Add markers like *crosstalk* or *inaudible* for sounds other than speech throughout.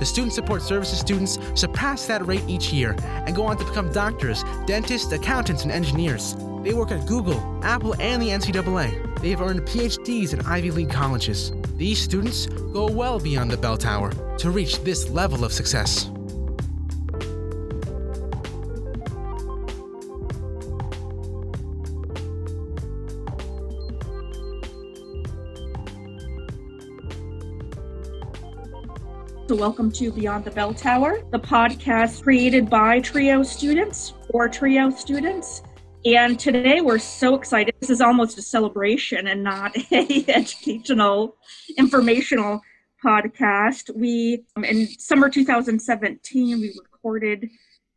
The Student Support Services students surpass that rate each year and go on to become doctors, dentists, accountants, and engineers. They work at Google, Apple, and the NCAA. They have earned PhDs in Ivy League colleges. These students go well beyond the bell tower to reach this level of success. So, welcome to Beyond the Bell Tower, the podcast created by TRIO students for TRIO students. And today we're so excited. This is almost a celebration and not *laughs* a educational, informational podcast. We, um, in summer 2017, we recorded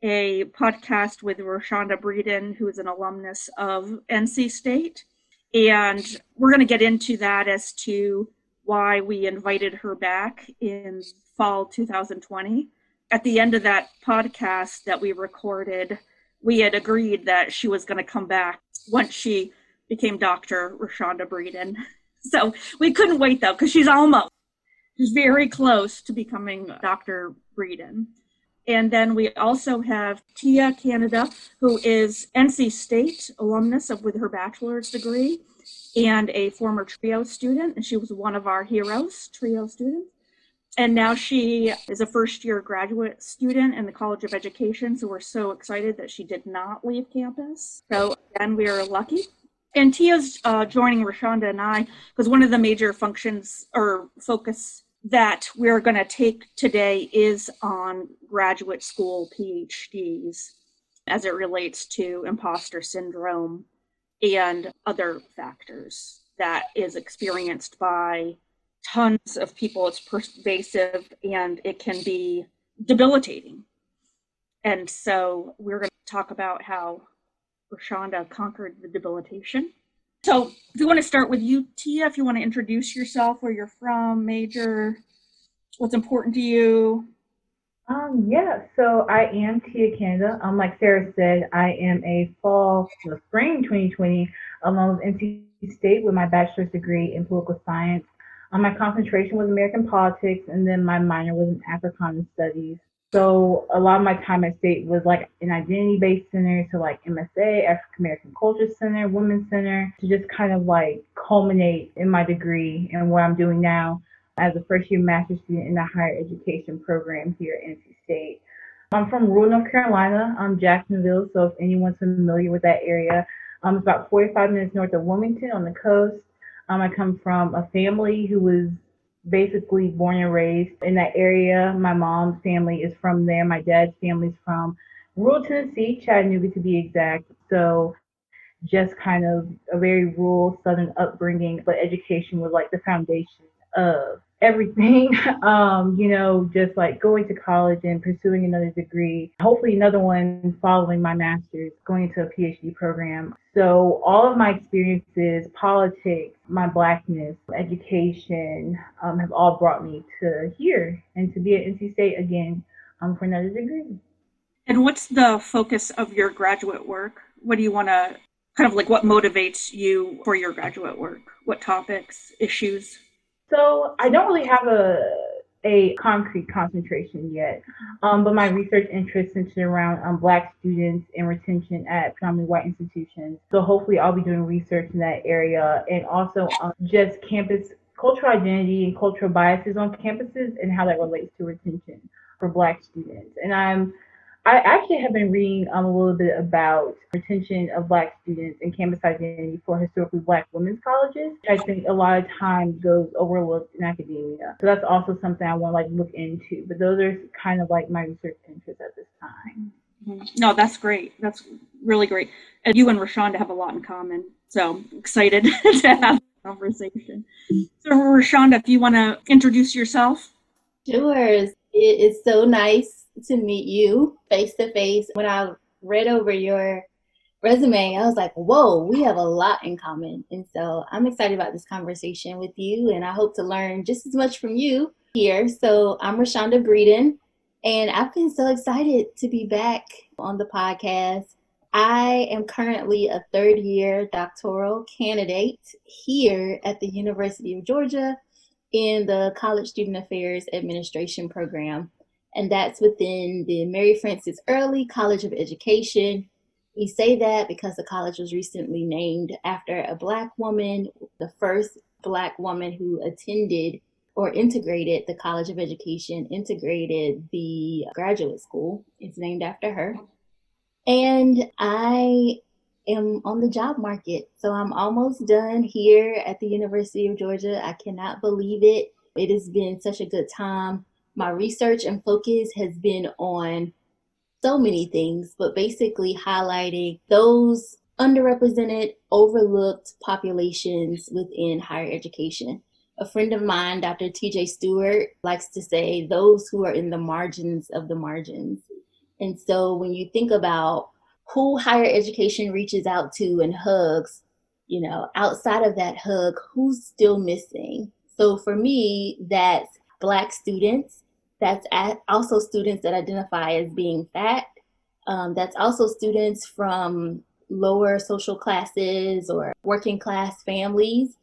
a podcast with Roshaunda Breeden, who is an alumnus of NC State. And we're going to get into that as to why we invited her back in fall 2020. At the end of that podcast that we recorded, we had agreed that she was going to come back once she became Dr. Roshaunda Breeden. *laughs* So we couldn't wait though, because she's almost, she's very close to becoming Dr. Breeden. And then we also have Tia Canada, who is NC State alumnus of, with her bachelor's degree and a former TRIO student. And she was one of our heroes, TRIO students and now she is a first year graduate student in the College of Education. So we're so excited that she did not leave campus. So again, we are lucky. And Tia's uh, joining Roshaunda and I because one of the major functions or focus that we're going to take today is on graduate school PhDs as it relates to imposter syndrome and other factors that is experienced by tons of people. It's pervasive and it can be debilitating. And so we're going to talk about how Roshaunda conquered the debilitation. So if you want to start with you, Tia, if you want to introduce yourself, where you're from, major, what's important to you. Um, yeah, so I am Tia Canada. Um, like Sarah said, I am a fall, spring 2020 alum of NC State with my bachelor's degree in political science my concentration was American politics, and then my minor was in Africana studies. So a lot of my time at state was like an identity-based center to like MSA, African American Culture Center, Women's Center, to just kind of like culminate in my degree and what I'm doing now as a first-year master's student in the higher education program here at NC State. I'm from rural North Carolina, I'm Jacksonville, so if anyone's familiar with that area, um, it's about 45 minutes north of Wilmington on the coast. Um, I come from a family who was basically born and raised in that area. My mom's family is from there. My dad's family's from rural Tennessee, Chattanooga to be exact. So just kind of a very rural southern upbringing, but education was like the foundation of everything. *laughs* Um, you know, just like going to college and pursuing another degree, hopefully another one following my master's, going into a PhD program. So all of my experiences, politics, my blackness, education, um, have all brought me to here and to be at NC State again um, for another degree. And what's the focus of your graduate work? What do you want to kind of like what motivates you for your graduate work? What topics, issues? So I don't really have a a concrete concentration yet, um, but my research interest centered around um, Black students and retention at predominantly white institutions. So hopefully, I'll be doing research in that area and also um, just campus cultural identity and cultural biases on campuses and how that relates to retention for Black students. And I'm I actually have been reading um, a little bit about retention of Black students and campus identity for historically Black women's colleges. I think a lot of times goes overlooked in academia. So that's also something I want to like look into. But those are kind of like my research interests at this time. Mm-hmm. No, that's great. That's really great. And you and Roshaunda have a lot in common. So excited *laughs* to have a conversation. So Roshaunda, if you want to introduce yourself. Sure. It is so nice to meet you face to face. When I read over your resume, I was like, whoa, we have a lot in common. And so I'm excited about this conversation with you, and I hope to learn just as much from you here. So I'm Roshaunda Breeden, and I've been so excited to be back on the podcast. I am currently a third year doctoral candidate here at the University of Georgia in the College Student Affairs Administration program. And that's within the Mary Frances Early College of Education. We say that because the college was recently named after a Black woman, the first Black woman who attended or integrated the College of Education, integrated the graduate school. It's named after her. And I am on the job market. So I'm almost done here at the University of Georgia. I cannot believe it. It has been such a good time. My research and focus has been on so many things, but basically highlighting those underrepresented, overlooked populations within higher education. A friend of mine, Dr. TJ Stewart, likes to say those who are in the margins of the margins. And so when you think about who higher education reaches out to and hugs, you know, outside of that hug, who's still missing? So for me, that's Black students. That's also students that identify as being fat. Um, that's also students from lower social classes or working class families.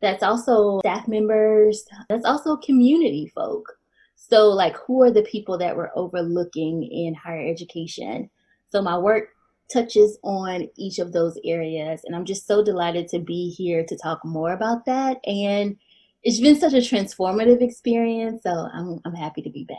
That's also staff members. That's also community folk. So, like, who are the people that we're overlooking in higher education? So, my work touches on each of those areas, and I'm just so delighted to be here to talk more about that. And it's been such a transformative experience, so I'm, I'm happy to be back.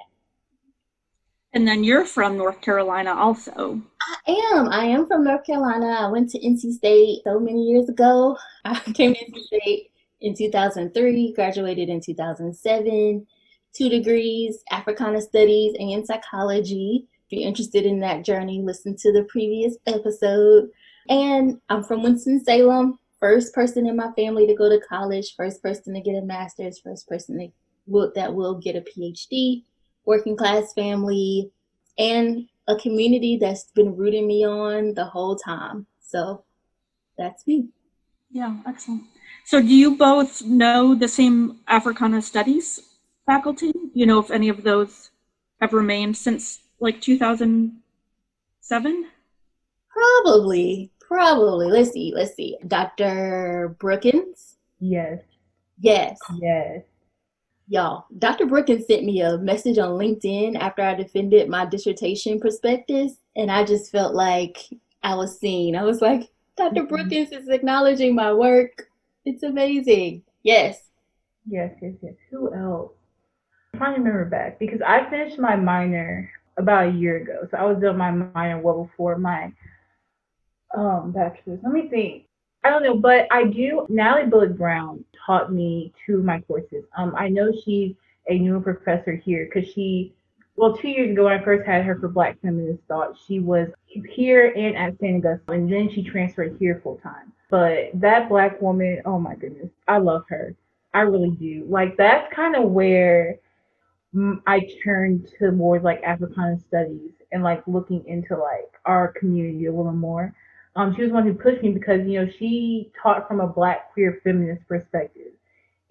And then you're from North Carolina also. I am. I am from North Carolina. I went to NC State so many years ago. *laughs* I came to NC State in 2003, graduated in 2007 two degrees, Africana Studies, and psychology. If you're interested in that journey, listen to the previous episode. And I'm from Winston-Salem, first person in my family to go to college, first person to get a master's, first person to, will, that will get a PhD, working class family, and a community that's been rooting me on the whole time. So that's me. Yeah, excellent. So, do you both know the same Africana studies faculty? You know if any of those have remained since like 2007? Probably, probably. Let's see, let's see. Dr. Brookins? Yes. Yes. Yes. Y'all, Dr. Brookins sent me a message on LinkedIn after I defended my dissertation prospectus, and I just felt like I was seen. I was like, Dr. Mm-hmm. Brookins is acknowledging my work. It's amazing. Yes. Yes, yes, yes. Who else? I'm trying to remember back because I finished my minor about a year ago. So I was doing my minor well before my um bachelor's. Let me think. I don't know, but I do. Natalie Bullock Brown taught me two of my courses. Um, I know she's a new professor here because she, well, two years ago when I first had her for Black Feminist Thought, she was here and at St. Augustine, and then she transferred here full time. But that Black woman, oh my goodness, I love her. I really do. Like that's kind of where I turned to more like Africana studies and like looking into like our community a little more. Um, she was one who pushed me because you know she taught from a Black queer feminist perspective,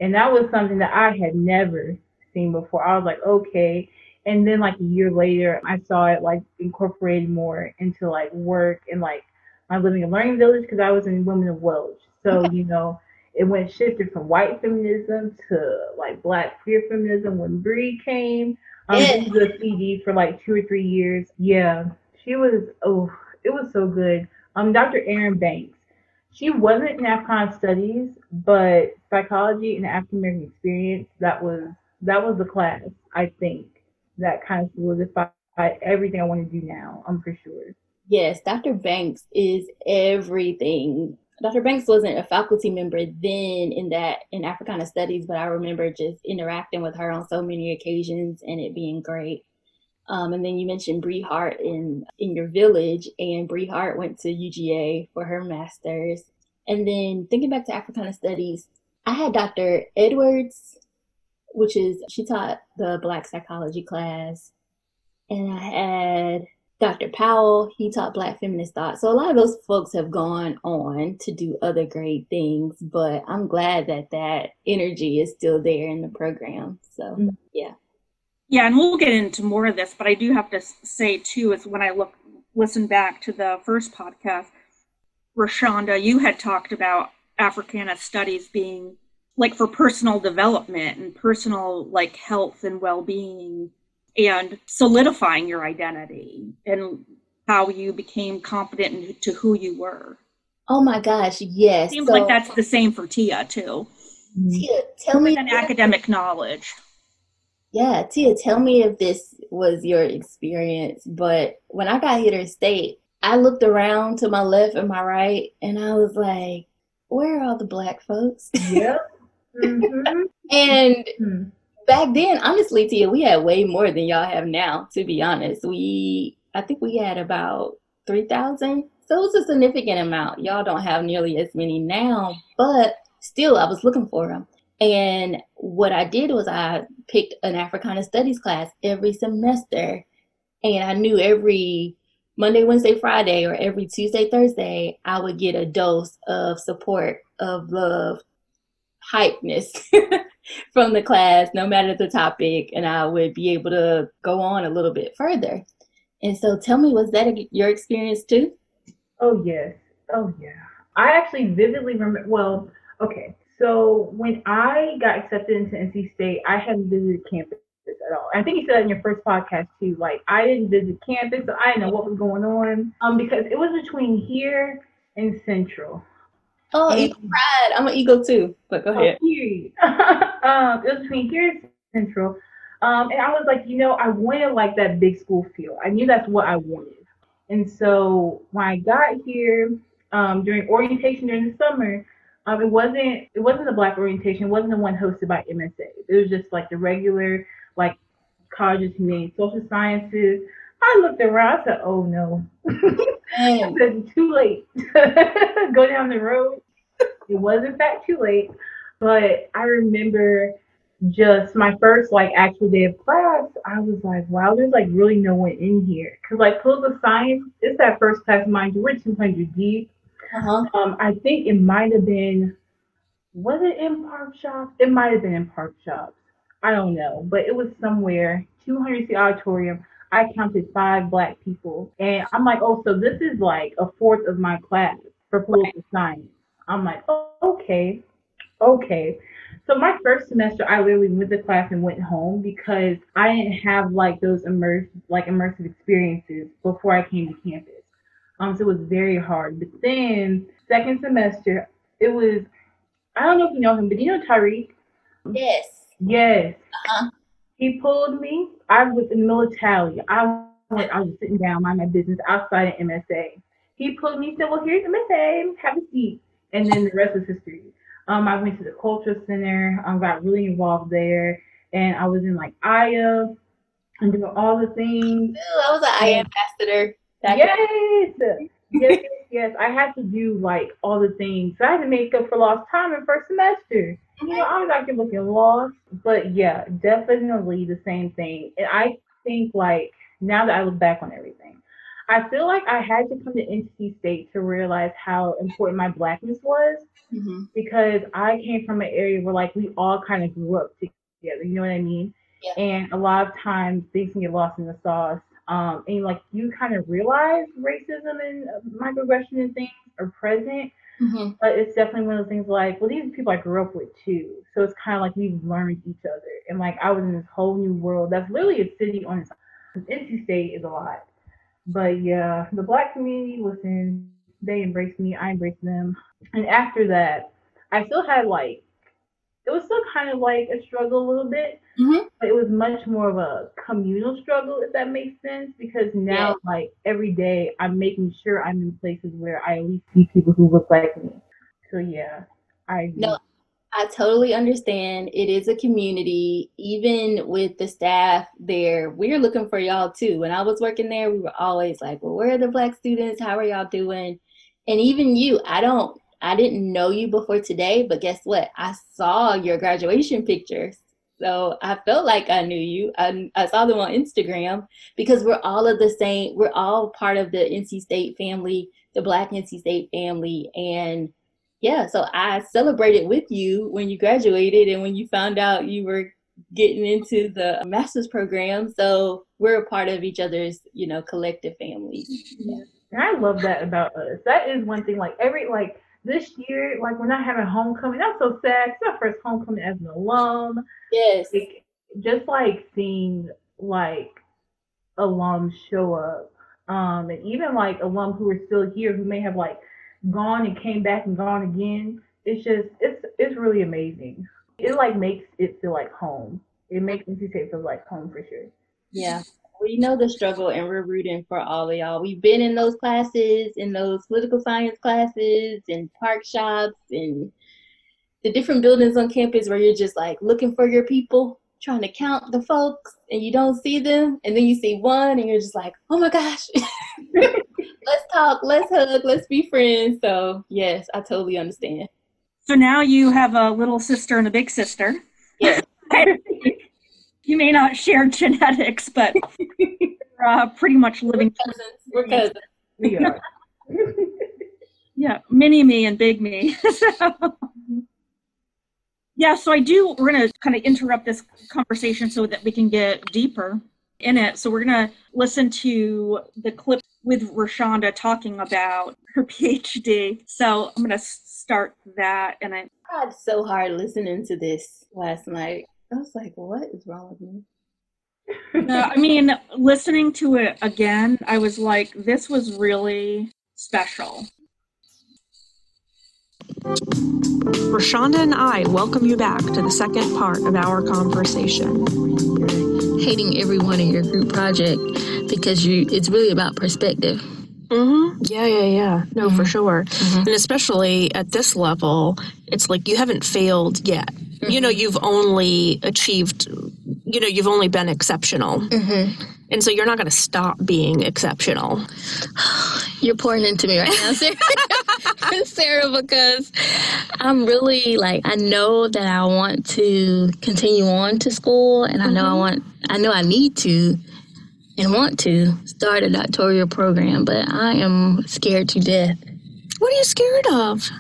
and that was something that I had never seen before. I was like, okay. And then like a year later, I saw it like incorporated more into like work and like my living and learning village because I was in Women of Welch. So you know, it went shifted from white feminism to like black queer feminism when Bree came. Um, yeah. she was a CD for like two or three years. Yeah, she was. Oh, it was so good. Um, Dr. Erin Banks. She wasn't in Africana studies, but psychology and African American experience. That was that was the class. I think that kind of solidified everything I want to do now. I'm for sure. Yes, Dr. Banks is everything Dr. Banks wasn't a faculty member then in that in Africana Studies, but I remember just interacting with her on so many occasions and it being great. Um, and then you mentioned Bree Hart in in your village, and Bree Hart went to UGA for her master's. And then thinking back to Africana Studies, I had Dr. Edwards which is she taught the Black psychology class, and I had Dr. Powell, he taught Black feminist thought. So a lot of those folks have gone on to do other great things, but I'm glad that that energy is still there in the program. So, mm-hmm. yeah. Yeah, and we'll get into more of this, but I do have to say too is when I look listen back to the first podcast, Roshaunda, you had talked about Africana studies being like for personal development and personal like health and well-being and solidifying your identity and how you became confident to who you were. Oh my gosh, yes. Seems so, like that's the same for Tia too. Tia, tell me an academic knowledge. Yeah, Tia, tell me if this was your experience. But when I got here to state, I looked around to my left and my right, and I was like, "Where are all the black folks?" Yep. *laughs* Mm-hmm. and mm-hmm. Back then, honestly, Tia, we had way more than y'all have now. To be honest, we I think we had about three thousand. So it was a significant amount. Y'all don't have nearly as many now, but still, I was looking for them. And what I did was I picked an Africana Studies class every semester, and I knew every Monday, Wednesday, Friday, or every Tuesday, Thursday, I would get a dose of support, of love, hypeness *laughs* from the class, no matter the topic, and I would be able to go on a little bit further. And so, tell me, was that your experience too? Oh, yes. Oh, yeah. I actually vividly remember, well, okay. So, when I got accepted into NC State, I hadn't visited campus at all. I think you said that in your first podcast too. Like, I didn't visit campus, so I didn't know what was going on. Um, because it was between here and Central. Oh, and, Eagle Pride. I'm an Eagle too. But go oh, ahead. *laughs* um, it was between here and Central. Um, and I was like, you know, I wanted like that big school feel. I knew that's what I wanted. And so when I got here um, during orientation during the summer, um, it wasn't it wasn't the black orientation. It wasn't the one hosted by MSA. It was just like the regular like colleges, humanities, social sciences. I looked around. I said, "Oh no, *laughs* I said, too late. *laughs* Go down the road." It was in fact too late, but I remember just my first like actual day of class. I was like, "Wow, there's like really no one in here." Cause like political science, it's that first class, mind you, we're 200 deep. Uh-huh. Um, I think it might have been. Was it in Park Shops? It might have been in Park Shops. I don't know, but it was somewhere 200 seat auditorium. I counted five black people, and I'm like, oh, so this is like a fourth of my class for political science. I'm like, oh, okay, okay. So my first semester, I literally went to class and went home because I didn't have like those immersive, like immersive experiences before I came to campus. Um, so it was very hard. But then second semester, it was, I don't know if you know him, but you know Tariq? Yes. Yes. Uh-huh. He pulled me. I was in the military. I went, I was sitting down, mind my business outside of MSA. He pulled me, said, Well, here's MSA, have a seat. And then the rest was history. Um, I went to the culture center, um, got really involved there, and I was in like Aya and doing all the things. Ooh, I was an Aya ambassador. Yes. yes, yes. I had to do like all the things. So I had to make up for lost time in first semester you know, I was actually looking lost, but yeah, definitely the same thing. And I think like now that I look back on everything, I feel like I had to come to NC State to realize how important my blackness was mm-hmm. because I came from an area where like we all kind of grew up together. You know what I mean? Yeah. And a lot of times things can get lost in the sauce. Um, and like you kind of realize racism and microaggression and things are present Mm-hmm. But it's definitely one of those things like, well, these people I grew up with too. So it's kind of like we've learned each other. And like I was in this whole new world that's literally a city on its own. NC State is a lot. But yeah, the black community, listen, they embraced me, I embraced them. And after that, I still had like it was still kind of like a struggle a little bit, mm-hmm. but it was much more of a communal struggle, if that makes sense. Because now, yeah. like every day, I'm making sure I'm in places where I at least see people who look like me. So yeah, I no, I totally understand. It is a community. Even with the staff there, we're looking for y'all too. When I was working there, we were always like, "Well, where are the black students? How are y'all doing?" And even you, I don't I didn't know you before today, but guess what? I saw your graduation pictures So I felt like I knew you. I, I saw them on Instagram because we're all of the same. We're all part of the NC State family, the Black NC State family. And yeah, so I celebrated with you when you graduated and when you found out you were getting into the master's program. So we're a part of each other's, you know, collective family. Yeah. I love that about us. That is one thing. Like every like this year, like we're not having homecoming. That's so sad. It's our first homecoming as an alum. Yes. Like, just like seeing like alums show up. Um, and even like alum who are still here who may have like gone and came back and gone again. It's just it's it's really amazing. It like makes it feel like home. It makes NC State feel like home for sure. Yeah we know the struggle and we're rooting for all of y'all. We've been in those classes, in those political science classes, and park shops, and the different buildings on campus where you're just like looking for your people, trying to count the folks, and you don't see them, and then you see one, and you're just like, oh my gosh, *laughs* let's talk, let's hug, let's be friends. So, yes, I totally understand. So now you have a little sister and a big sister. Yes. *laughs* you may not share genetics, but uh, pretty much living. We're cousins. We're cousins. We are. *laughs* yeah, mini me and big me. *laughs* so, yeah, so I do. We're gonna kind of interrupt this conversation so that we can get deeper in it. So we're gonna listen to the clip with Roshaunda talking about her PhD. So I'm gonna start that, and I tried so hard listening to this last night. I was like, what is wrong with me? no, I mean, listening to it again, I was like, this was really special. Roshaunda and I welcome you back to the second part of our conversation. Hating everyone in your group project because you it's really about perspective. Mm-hmm. Yeah, yeah, yeah. No, mm-hmm. for sure. Mm-hmm. And especially at this level, it's like you haven't failed yet. Mm-hmm. You know, you've only achieved, you know, you've only been exceptional. And so you're not going to stop being exceptional. You're pouring into me right now, Sarah. *laughs* Sarah, because I'm really like, I know that I want to continue on to school and I know I mm-hmm. want, I know I need to and want to start a doctoral program, but I am scared to death. What are you scared of?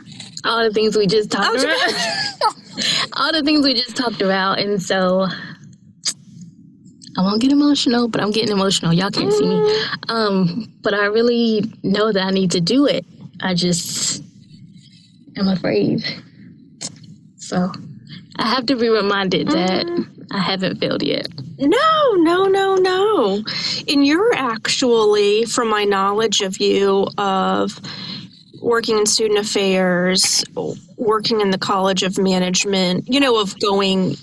All the things we just talked about. *laughs* All the things we just talked about. And so I won't get emotional, but I'm getting emotional. Y'all can't see me. Um, but I really know that I need to do it. I just am afraid. So I have to be reminded that I haven't failed yet. No, no, no, no. And you're actually, from my knowledge of you, of working in student affairs, working in the College of Management, you know, of going,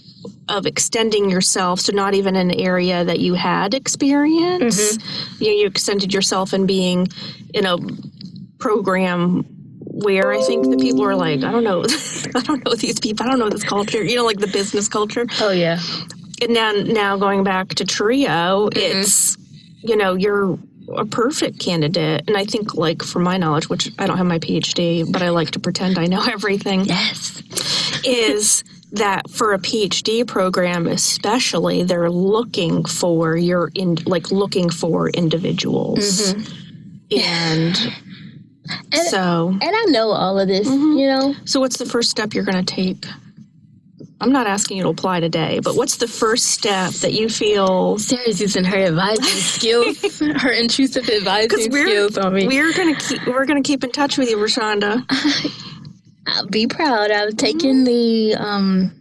of extending yourself, so not even an area that you had experience. Mm-hmm. You, you extended yourself in being in a program where I think the people are like, I don't know, *laughs* I don't know these people, I don't know this culture, you know, like the business culture. Oh yeah. And now, now going back to Trio, mm-hmm. it's you know you're a perfect candidate, and I think like from my knowledge, which I don't have my PhD, but I like to pretend I know *laughs* everything. Yes, is that for a PhD program, especially, they're looking for your in like looking for individuals, mm-hmm. and *sighs* and, so, and I know all of this, mm-hmm. you know. So, what's the first step you're going to take? I'm not asking you to apply today, but what's the first step that you feel? Sarah's using her advising *laughs* skills, her intrusive advising *laughs* skills on me. We're gonna keep we're gonna keep in touch with you, Roshaunda. *laughs* I'll be proud. I've taken mm-hmm. the um,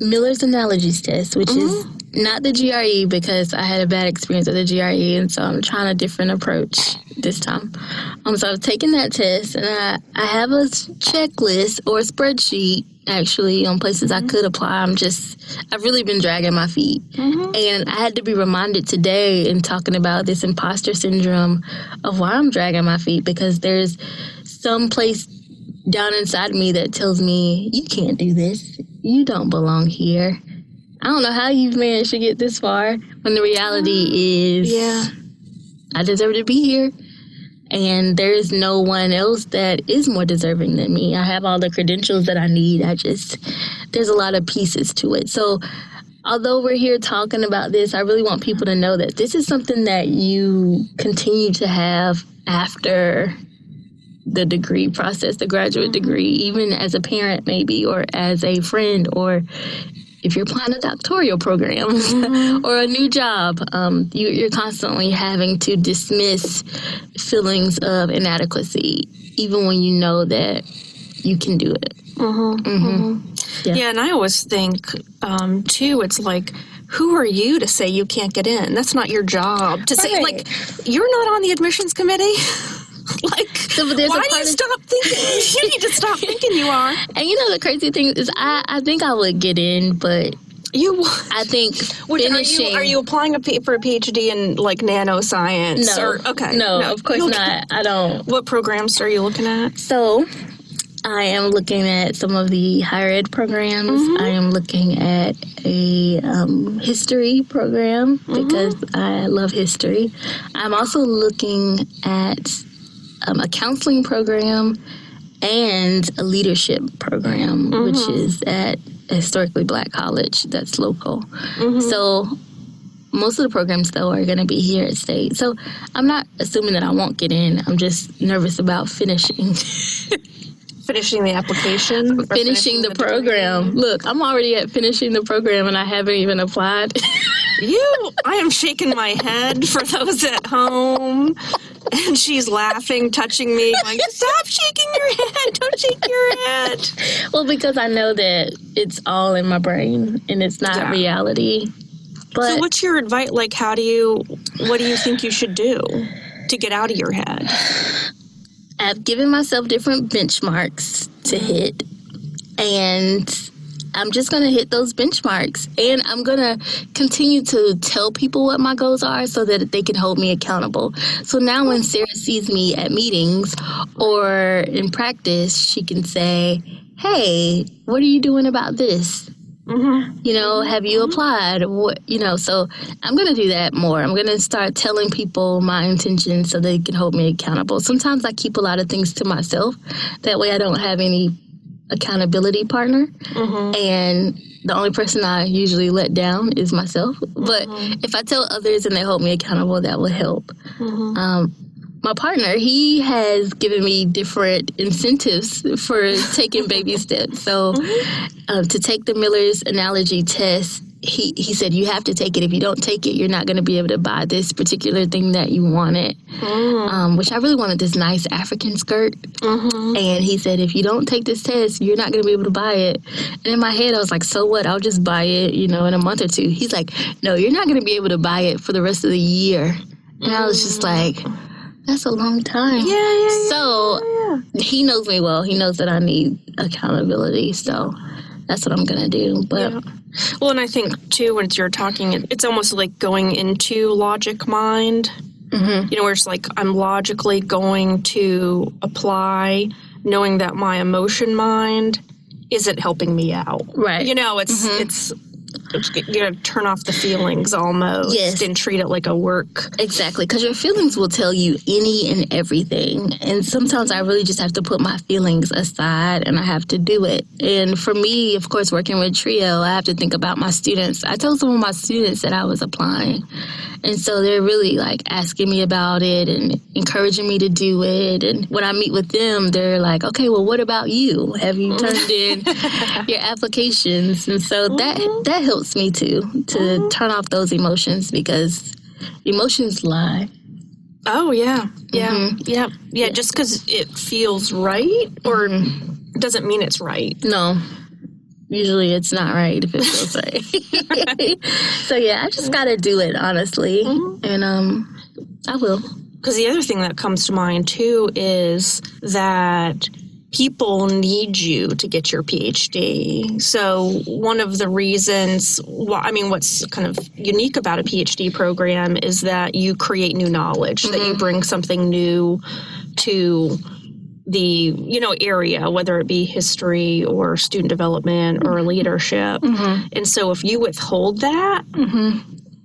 Miller's Analogies test, which mm-hmm. is not the GRE because I had a bad experience with the GRE, and so I'm trying a different approach this time. Um, so I've taken that test, and I, I have a checklist or a spreadsheet actually on places mm-hmm. I could apply. I'm just, I've really been dragging my feet. Mm-hmm. And I had to be reminded today in talking about this imposter syndrome of why I'm dragging my feet because there's some place down inside me that tells me, you can't do this. You don't belong here. I don't know how you've managed to get this far when the reality mm, is, yeah, I deserve to be here. And there is no one else that is more deserving than me. I have all the credentials that I need. I just, there's a lot of pieces to it. So although we're here talking about this, I really want people to know that this is something that you continue to have after the degree process, the graduate degree, even as a parent, maybe, or as a friend, or if you're applying a doctoral program mm-hmm. *laughs* or a new job, um, you, are constantly having to dismiss feelings of inadequacy, even when you know that you can do it. Mm-hmm. Mm-hmm. Yeah. yeah. and I always think, um, too, it's like, who are you to say you can't get in? That's not your job to say, like, you're not on the admissions committee. *laughs* *laughs* like, so, why do you stop thinking? you need to stop *laughs* thinking you are. And you know the crazy thing is, I I think I would get in, but you, I think Which, finishing. Are you, are you applying a P, for a PhD in like nanoscience? No, or, okay, no, no, of course You'll, not. I don't. What programs are you looking at? So, I am looking at some of the higher ed programs. Mm-hmm. I am looking at a um, history program mm-hmm. because I love history. I'm also looking at um, a counseling program and a leadership program, mm-hmm. which is at a historically black college that's local. Mm-hmm. So most of the programs though are going to be here at state. So I'm not assuming that I won't get in. I'm just nervous about finishing. *laughs* finishing the application, finishing, finishing, the, the program. Degree. Look, I'm already at finishing the program and I haven't even applied. *laughs* you, I am shaking my head for those at home and she's laughing, touching me, going, "Stop shaking your head! Don't shake your head." Well, because I know that it's all in my brain and it's not yeah. reality. But so, what's your advice? Like, how do you? What do you think you should do to get out of your head? I've given myself different benchmarks to mm-hmm. hit, and I'm just going to hit those benchmarks and I'm going to continue to tell people what my goals are so that they can hold me accountable. So now when Sarah sees me at meetings or in practice, she can say, Hey, what are you doing about this? Mm-hmm. You know, have you applied? What, you know, so I'm going to do that more. I'm going to start telling people my intentions so they can hold me accountable. Sometimes I keep a lot of things to myself. That way I don't have any accountability partner, mm-hmm. and the only person I usually let down is myself. But mm-hmm. if I tell others and they hold me accountable, that will help. Mm-hmm. Um, my partner, he has given me different incentives for *laughs* taking baby steps. So, mm-hmm. uh, to take the Miller's analogy test, he, he said you have to take it. If you don't take it you're not going to be able to buy this particular thing that you wanted. Mm. um, which i really wanted this nice african skirt. Mm-hmm. and he said if you don't take this test you're not going to be able to buy it. And in my head i was like so what? I'll just buy it you know in a month or two. He's like no you're not going to be able to buy it for the rest of the year. And mm. i was just like that's a long time. Yeah, yeah, yeah so yeah, yeah. he knows me well. He knows that i need accountability. So that's what i'm going to do but yeah well, and I think too, when you're talking, it's almost like going into logic mind. Mm-hmm. You know, where it's like I'm logically going to apply, knowing that my emotion mind isn't helping me out. Right. You know, it's mm-hmm. it's you gotta turn off the feelings almost yes. and treat it like a work exactly because your feelings will tell you any and everything and sometimes i really just have to put my feelings aside and i have to do it and for me of course working with trio i have to think about my students i told some of my students that i was applying and so they're really like asking me about it and encouraging me to do it. And when I meet with them, they're like, okay, well, what about you? Have you *laughs* turned in your applications? And so that mm-hmm. that helps me too to mm-hmm. turn off those emotions because emotions lie. Oh yeah, yeah, mm-hmm. yeah, yeah. Just because it feels right or mm-hmm. doesn't mean it's right. No, usually it's not right if it feels right. *laughs* so yeah, I just gotta do it honestly, mm-hmm. and um, I will. Because the other thing that comes to mind too is that people need you to get your PhD. So one of the reasons, well, I mean, what's kind of unique about a PhD program is that you create new knowledge, mm-hmm. that you mm-hmm. bring something new to the you know area whether it be history or student development or mm-hmm. leadership mm-hmm. and so if you withhold that mm-hmm.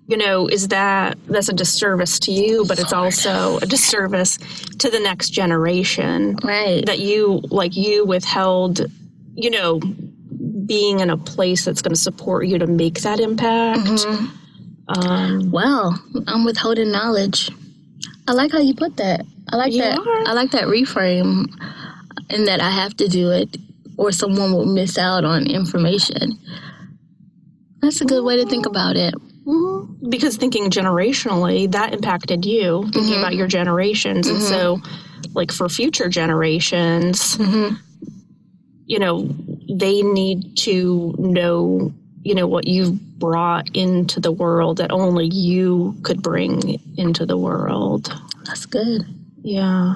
You know is that that's a disservice to you but it's also a disservice to the next generation right that you like you withheld you know being in a place that's going to support you to make that impact. Mhm. Um, Well, I'm withholding knowledge. I like how you put that. I like You that. are. I like that reframe, and that I have to do it, or someone will miss out on information. That's a good way to think about it. Mhm. Because thinking generationally, that impacted you, thinking Mhm. about your generations. And Mhm. so, like for future generations, hmm you know, they need to know, you know, what you've brought into the world that only you could bring into the world. That's good. Yeah.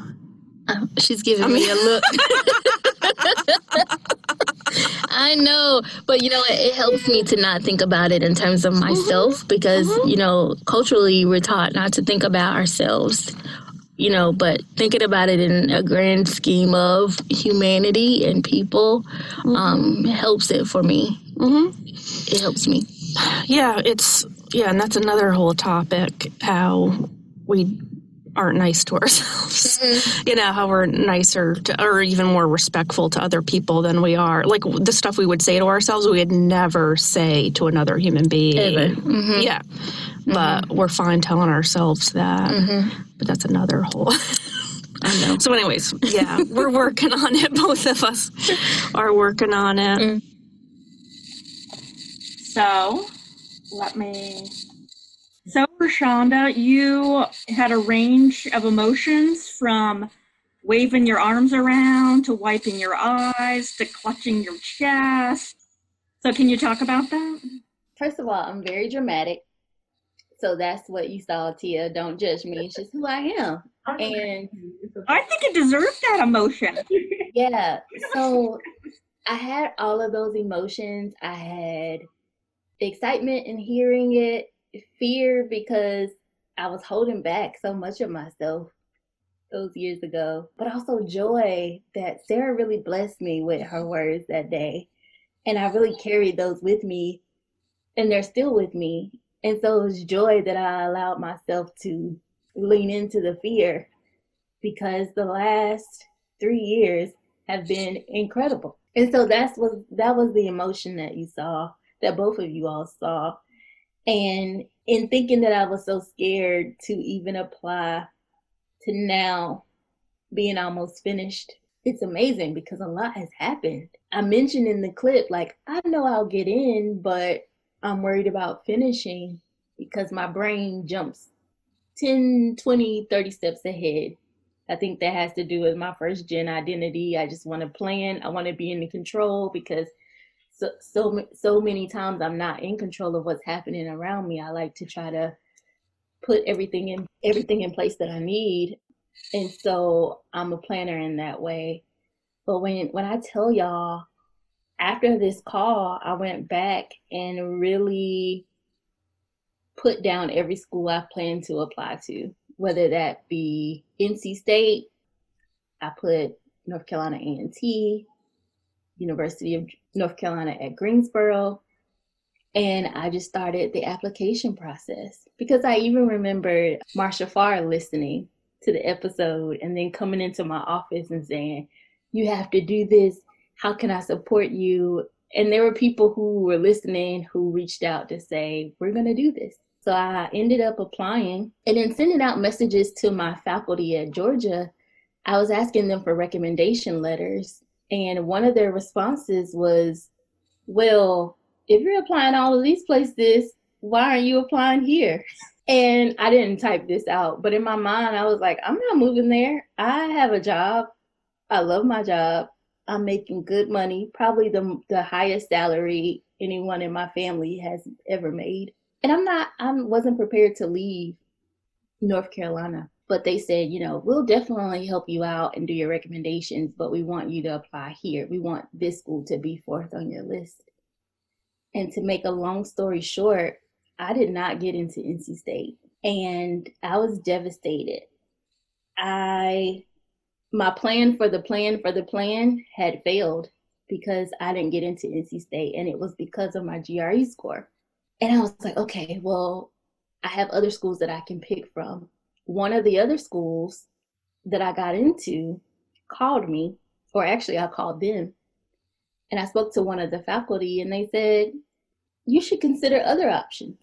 Uh, She's giving I me a look. *laughs* I know, but you know, it, it helps me to not think about it in terms of myself because, you know, culturally we're taught not to think about ourselves, you know, but thinking about it in a grand scheme of humanity and people um, helps it for me. hmm It helps me. Yeah, it's yeah, and that's another whole topic how we aren't nice to ourselves. *laughs* You know, how we're nicer to, or even more respectful to other people than we are. Like the stuff we would say to ourselves, we would never say to another human being. Mhm. Yeah. But we're fine telling ourselves that. Mhm. But that's another whole. *laughs* I know. so, anyways, yeah, *laughs* we're working on it. Both of us are working on it. Mm. So, let me. So, Roshaunda, you had a range of emotions from waving your arms around to wiping your eyes to clutching your chest. So, can you talk about that? First of all, I'm very dramatic. So that's what you saw, Tia. Don't judge me. It's just who I am. And I think it deserves that emotion. yeah, so I had all of those emotions. I had excitement in hearing it, fear because I was holding back so much of myself those years ago, but also joy that Sarah really blessed me with her words that day. And I really carried those with me, and they're still with me. And so it was joy that I allowed myself to lean into the fear because the last three years have been incredible. And so that's what that was the emotion that you saw, that both of you all saw. And in thinking that I was so scared to even apply to now being almost finished, it's amazing because a lot has happened. I mentioned in the clip, like, I know I'll get in, but I'm worried about finishing because my brain jumps 10, 20, 30 steps ahead. I think that has to do with my first gen identity. I just want to plan. I want to be in the control because so so so many times I'm not in control of what's happening around me. I like to try to put everything in everything in place that I need, and so I'm a planner in that way. But when when I tell y'all, after this call, I went back and really put down every school I plan to apply to, whether that be NC State, I put North Carolina A&T, University of North Carolina at Greensboro, and I just started the application process because I even remember Marsha Farr listening to the episode and then coming into my office and saying, "You have to do this. How can I support you?" And there were people who were listening who reached out to say, "We're going to do this." So I ended up applying and then sending out messages to my faculty at Georgia. I was asking them for recommendation letters. And one of their responses was, Well, if you're applying all of these places, why aren't you applying here? *laughs* And I didn't type this out, but in my mind, I was like, I'm not moving there. I have a job. I love my job. I'm making good money, probably the, the highest salary anyone in my family has ever made and I'm not I wasn't prepared to leave North Carolina. But they said, you know, we'll definitely help you out and do your recommendations, but we want you to apply here. We want this school to be fourth on your list. And to make a long story short, I did not get into NC State and I was devastated. I my plan for the plan for the plan had failed because I didn't get into NC State and it was because of my GRE score. And I was like, okay, well, I have other schools that I can pick from. One of the other schools that I got into called me, or actually, I called them, And I spoke to one of the faculty and they said, you should consider other options.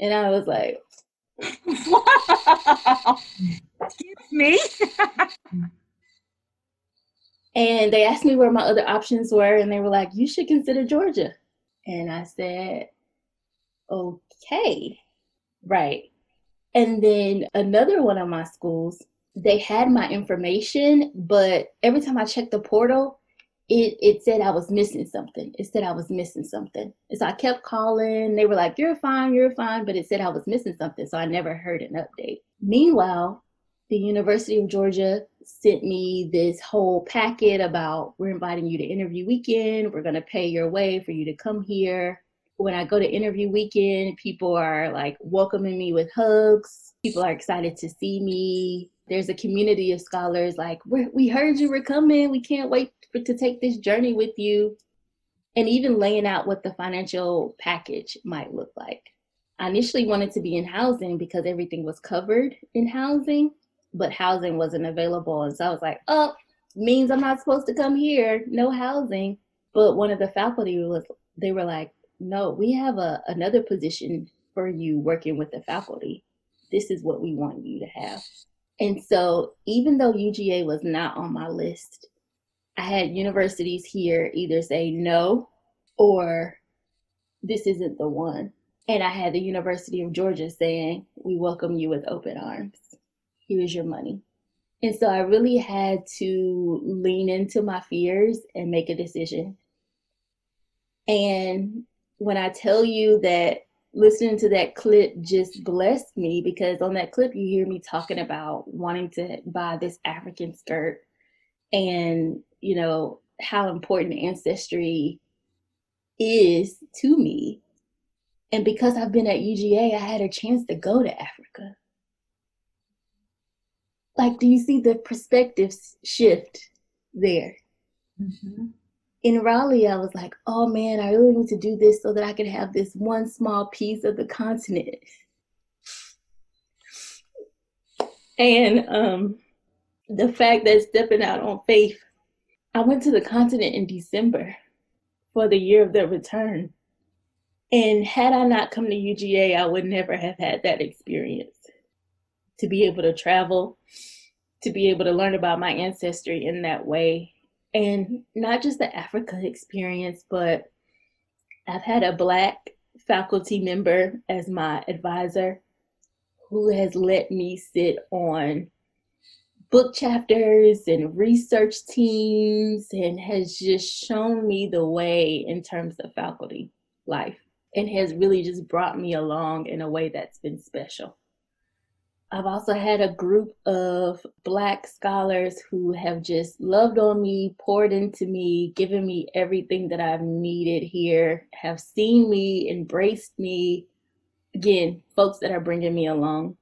And I was like. *laughs* Excuse me. and they asked me where my other options were, and they were like, you should consider Georgia. And I said, okay, right. And then another one of my schools, they had my information, but every time I checked the portal, it, it said I was missing something. It said I was missing something. And so I kept calling. They were like, You're fine, you're fine. But it said I was missing something. So I never heard an update. Meanwhile, the University of Georgia sent me this whole packet about we're inviting you to interview weekend. We're going to pay your way for you to come here. When I go to interview weekend, people are like welcoming me with hugs. People are excited to see me. There's a community of scholars like, we heard you were coming. We can't wait for, to take this journey with you. And even laying out what the financial package might look like. I initially wanted to be in housing because everything was covered in housing but housing wasn't available. And so I was like, oh, means I'm not supposed to come here, no housing. But one of the faculty was, they were like, no, we have a, another position for you working with the faculty. This is what we want you to have. And so even though UGA was not on my list, I had universities here either say no or this isn't the one. And I had the University of Georgia saying, we welcome you with open arms here's your money. And so I really had to lean into my fears and make a decision. And when I tell you that listening to that clip just blessed me because on that clip you hear me talking about wanting to buy this African skirt and you know how important ancestry is to me. And because I've been at UGA, I had a chance to go to Africa like do you see the perspective shift there mm-hmm. In raleigh i was like oh man i really need to do this so that i can have this one small piece of the continent and um, the fact that stepping out on faith i went to the continent in december for the year of the return and had i not come to uga i would never have had that experience to be able to travel, to be able to learn about my ancestry in that way. And not just the Africa experience, but I've had a Black faculty member as my advisor who has let me sit on book chapters and research teams and has just shown me the way in terms of faculty life and has really just brought me along in a way that's been special. I've also had a group of Black scholars who have just loved on me, poured into me, given me everything that I've needed here, have seen me, embraced me. Again, folks that are bringing me along.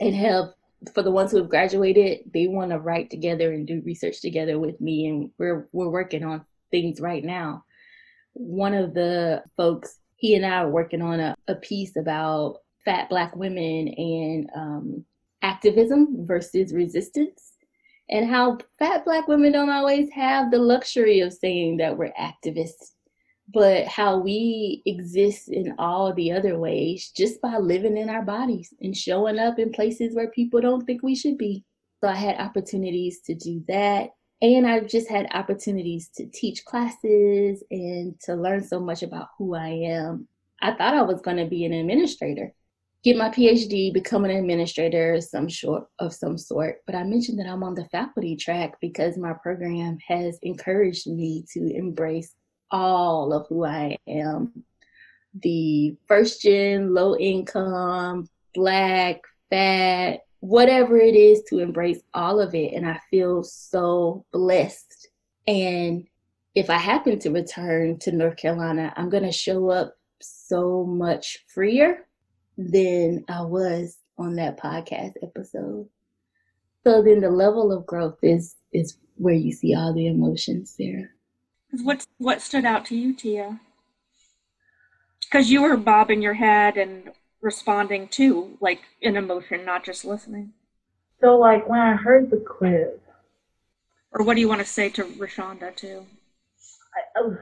And have, for the ones who have graduated, they want to write together and do research together with me. And we're, we're working on things right now. One of the folks, he and I are working on a, a piece about fat black women and um, activism versus resistance and how fat black women don't always have the luxury of saying that we're activists but how we exist in all the other ways just by living in our bodies and showing up in places where people don't think we should be. So i had opportunities to do that and i've just had opportunities to teach classes and to learn so much about who i am. I thought i was going to be an administrator get my PhD, become an administrator some sort of some sort. But I mentioned that I'm on the faculty track because my program has encouraged me to embrace all of who I am. The first gen, low income, black, fat, whatever it is to embrace all of it. And I feel so blessed. And if I happen to return to North Carolina, I'm going to show up so much freer than I was on that podcast episode. So then the level of growth is is where you see all the emotions there. What what stood out to you, Tia? Because you were bobbing your head and responding to like an emotion, not just listening. So like when I heard the clip. Or what do you want to say to Roshaunda too? I, oh,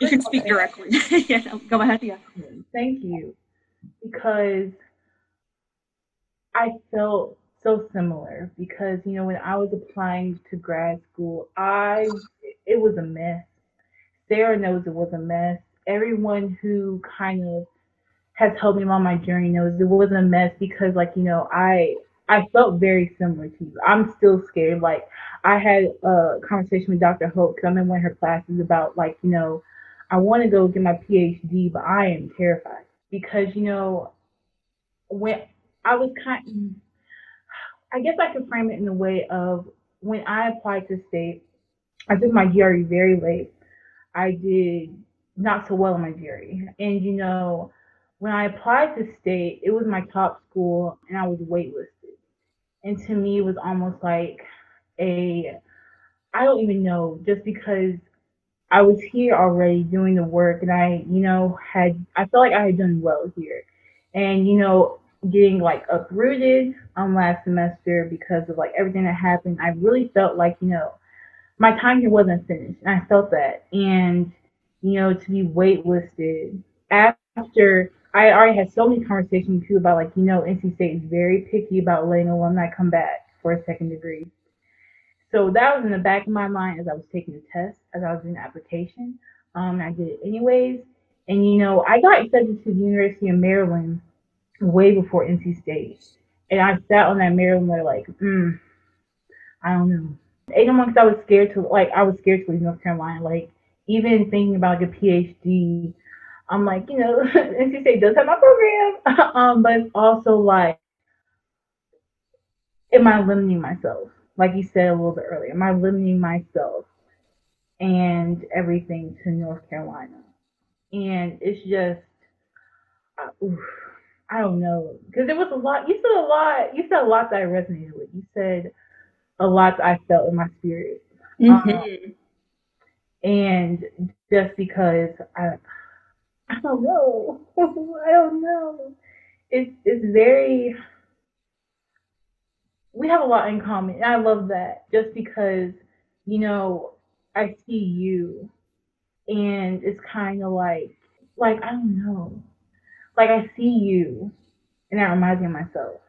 You can first of all, speak directly. *laughs* yeah, go ahead. Yeah. Thank you. Because I felt so similar because you know when I was applying to grad school, I it was a mess. Sarah knows it was a mess. Everyone who kind of has helped me on my journey knows it was a mess because like you know I I felt very similar to you. I'm still scared. Like I had a conversation with Dr. Hope because I'm in one of her classes about like you know I want to go get my PhD, but I am terrified because you know when I was kind I guess I could frame it in the way of when I applied to state, I took my GRE very late. I did not so well in my GRE. And you know, when I applied to state, it was my top school and I was waitlisted. And to me it was almost like a I don't even know, just because I was here already doing the work and I, you know, had I felt like I had done well here. And, you know, getting like uprooted on last semester because of like everything that happened, I really felt like, you know, my time here wasn't finished. And I felt that. And, you know, to be waitlisted after I already had so many conversations with too about like, you know, NC State is very picky about letting alumni come back for a second degree. So that was in the back of my mind as I was taking the test, as I was doing the application. Um, I did it anyways. And you know, I got accepted to the University of Maryland way before NC State. And I sat on that Maryland letter like, mm, I don't know. Eight months I was scared to like I was scared to leave North Carolina. Like even thinking about like a PhD, I'm like, you know, *laughs* NC State does have my program. *laughs* um, but it's also like, am I limiting myself? Like you said a little bit earlier, am I limiting myself and everything to North Carolina? And it's just, uh, oof, I don't know, because there was a lot. You said a lot. You said a lot that I resonated with. You said a lot that I felt in my spirit. Um, and just because I, I don't know, *laughs* I don't know. It's it's very. We have a lot in common, and I love that. Just because, you know, I see you, and it's kind of like, like I don't know, like I see you, and that reminds me of myself.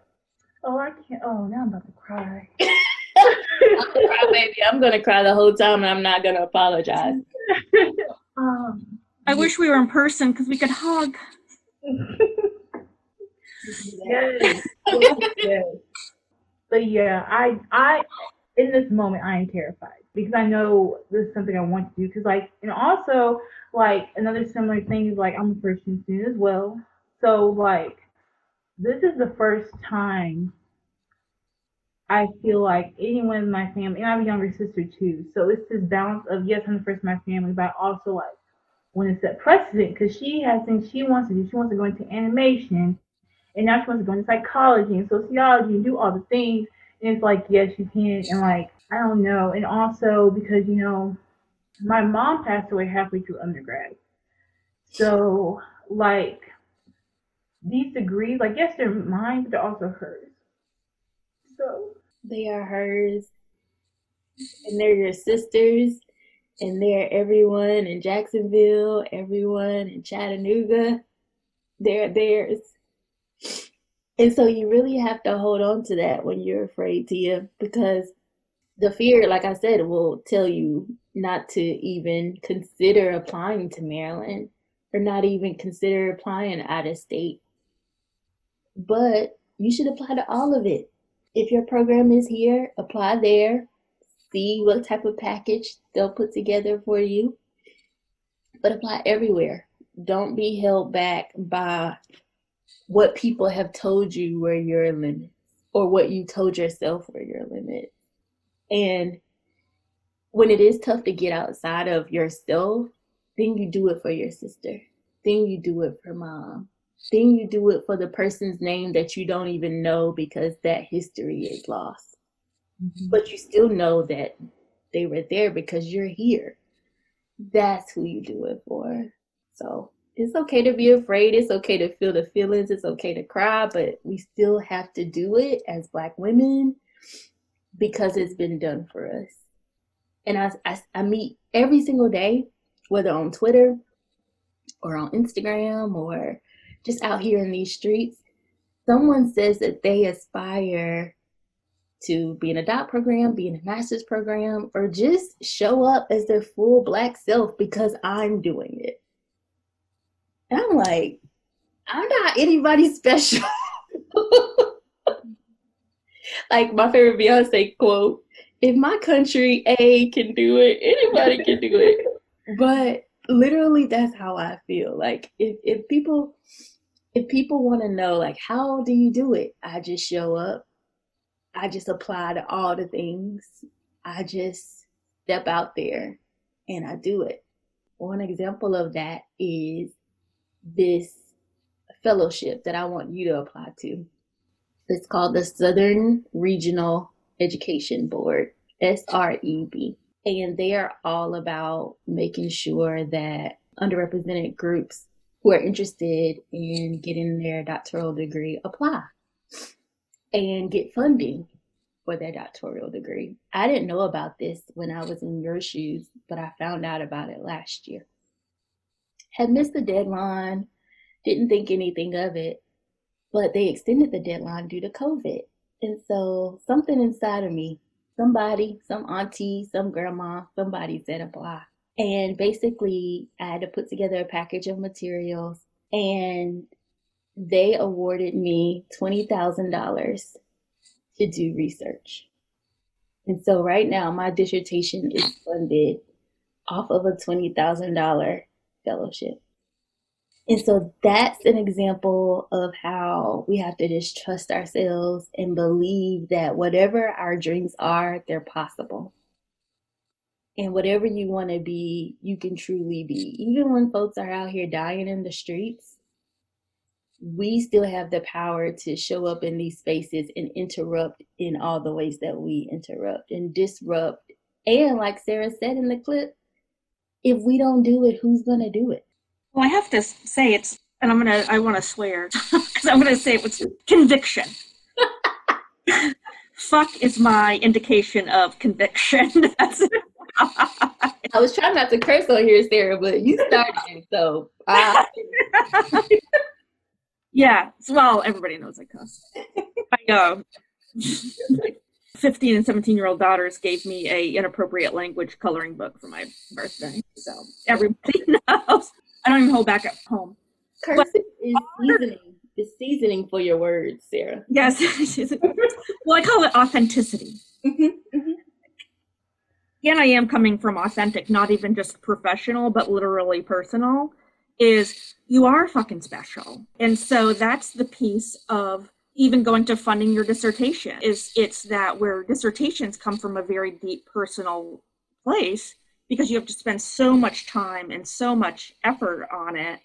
Oh, I can't. Oh, now I'm about to cry. *laughs* I'm gonna cry, baby. I'm gonna cry the whole time, and I'm not gonna apologize. *laughs* um, I wish we were in person because we could hug. *laughs* yes, yes, yes. But yeah, I, I, in this moment, I am terrified because I know this is something I want to do. Because like, and also like another similar thing is like I'm a freshman student as well. So like, this is the first time I feel like anyone in my family, and I have a younger sister too. So it's this balance of yes, I'm the first in my family, but also like when it's set precedent because she has things she wants to do. She wants to go into animation, and now she wants to go into psychology and sociology and do all the things. And it's like yes, you can, and like I don't know. And also because you know, my mom passed away halfway through undergrad, so like these degrees, like yes, they're mine, but they're also hers. So They are hers, and they're your sisters, and they're everyone in Jacksonville, everyone in Chattanooga. They're theirs. And so you really have to hold on to that when you're afraid, Tia, because the fear, like I said, will tell you not to even consider applying to Maryland or not even consider applying out of state. But you should apply to all of it. If your program is here, apply there. See what type of package they'll put together for you. But apply everywhere. Don't be held back by what people have told you were your limits or what you told yourself were your limits. And when it is tough to get outside of yourself, then you do it for your sister. Then you do it for mom. Then you do it for the person's name that you don't even know because that history is lost. Mm-hmm. But you still know that they were there because you're here. That's who you do it for. So it's okay to be afraid. It's okay to feel the feelings. It's okay to cry, but we still have to do it as Black women because it's been done for us. And I, I, I meet every single day whether on Twitter or on Instagram or just out here in these streets, someone says that they aspire to be in a dot program, be in a master's program, or just show up as their full black self because I'm doing it. And I'm like, I'm not anybody special. *laughs* like my favorite Beyonce quote if my country A can do it, anybody can do it. But literally that's how I feel. Like if, if people if people want to know like how do you do it? I just show up. I just apply to all the things. I just step out there and I do it. One example of that is this fellowship that I want you to apply to. It's called the Southern Regional Education Board, SREB. And they are all about making sure that underrepresented groups who are interested in getting their doctoral degree apply and get funding for their doctoral degree. I didn't know about this when I was in your shoes, but I found out about it last year. Had missed the deadline, didn't think anything of it, but they extended the deadline due to COVID. And so something inside of me, somebody, some auntie, some grandma, somebody said apply. And basically, I had to put together a package of materials, and they awarded me $20,000 to do research. And so, right now, my dissertation is funded off of a $20,000 fellowship. And so that's an example of how we have to just trust ourselves and believe that whatever our dreams are, they're possible. And whatever you want to be, you can truly be. Even when folks are out here dying in the streets, we still have the power to show up in these spaces and interrupt in all the ways that we interrupt and disrupt. And like Sarah said in the clip, if we don't do it, who's going to do it? Well, I have to say it's, and I'm gonna, I want to swear *laughs* because I'm gonna say it was conviction. *laughs* Fuck is my indication of conviction. *laughs* I was trying not to curse on here, Sarah, but you started, so. Uh. yeah, well, everybody knows I cuss. I, uh, 15 and 17 year old daughters gave me a inappropriate language coloring book for my birthday, so everybody *laughs* knows. I don't even hold back at home. Cursive is seasoning. Is seasoning for your words, Sarah. Yes. *laughs* well, I call it authenticity. Mm-hmm, mm-hmm. And I am coming from authentic, not even just professional, but literally personal. Is you are fucking special. And so that's the piece of even going to funding your dissertation is it's that where dissertations come from a very deep personal place because you have to spend so much time and so much effort on it.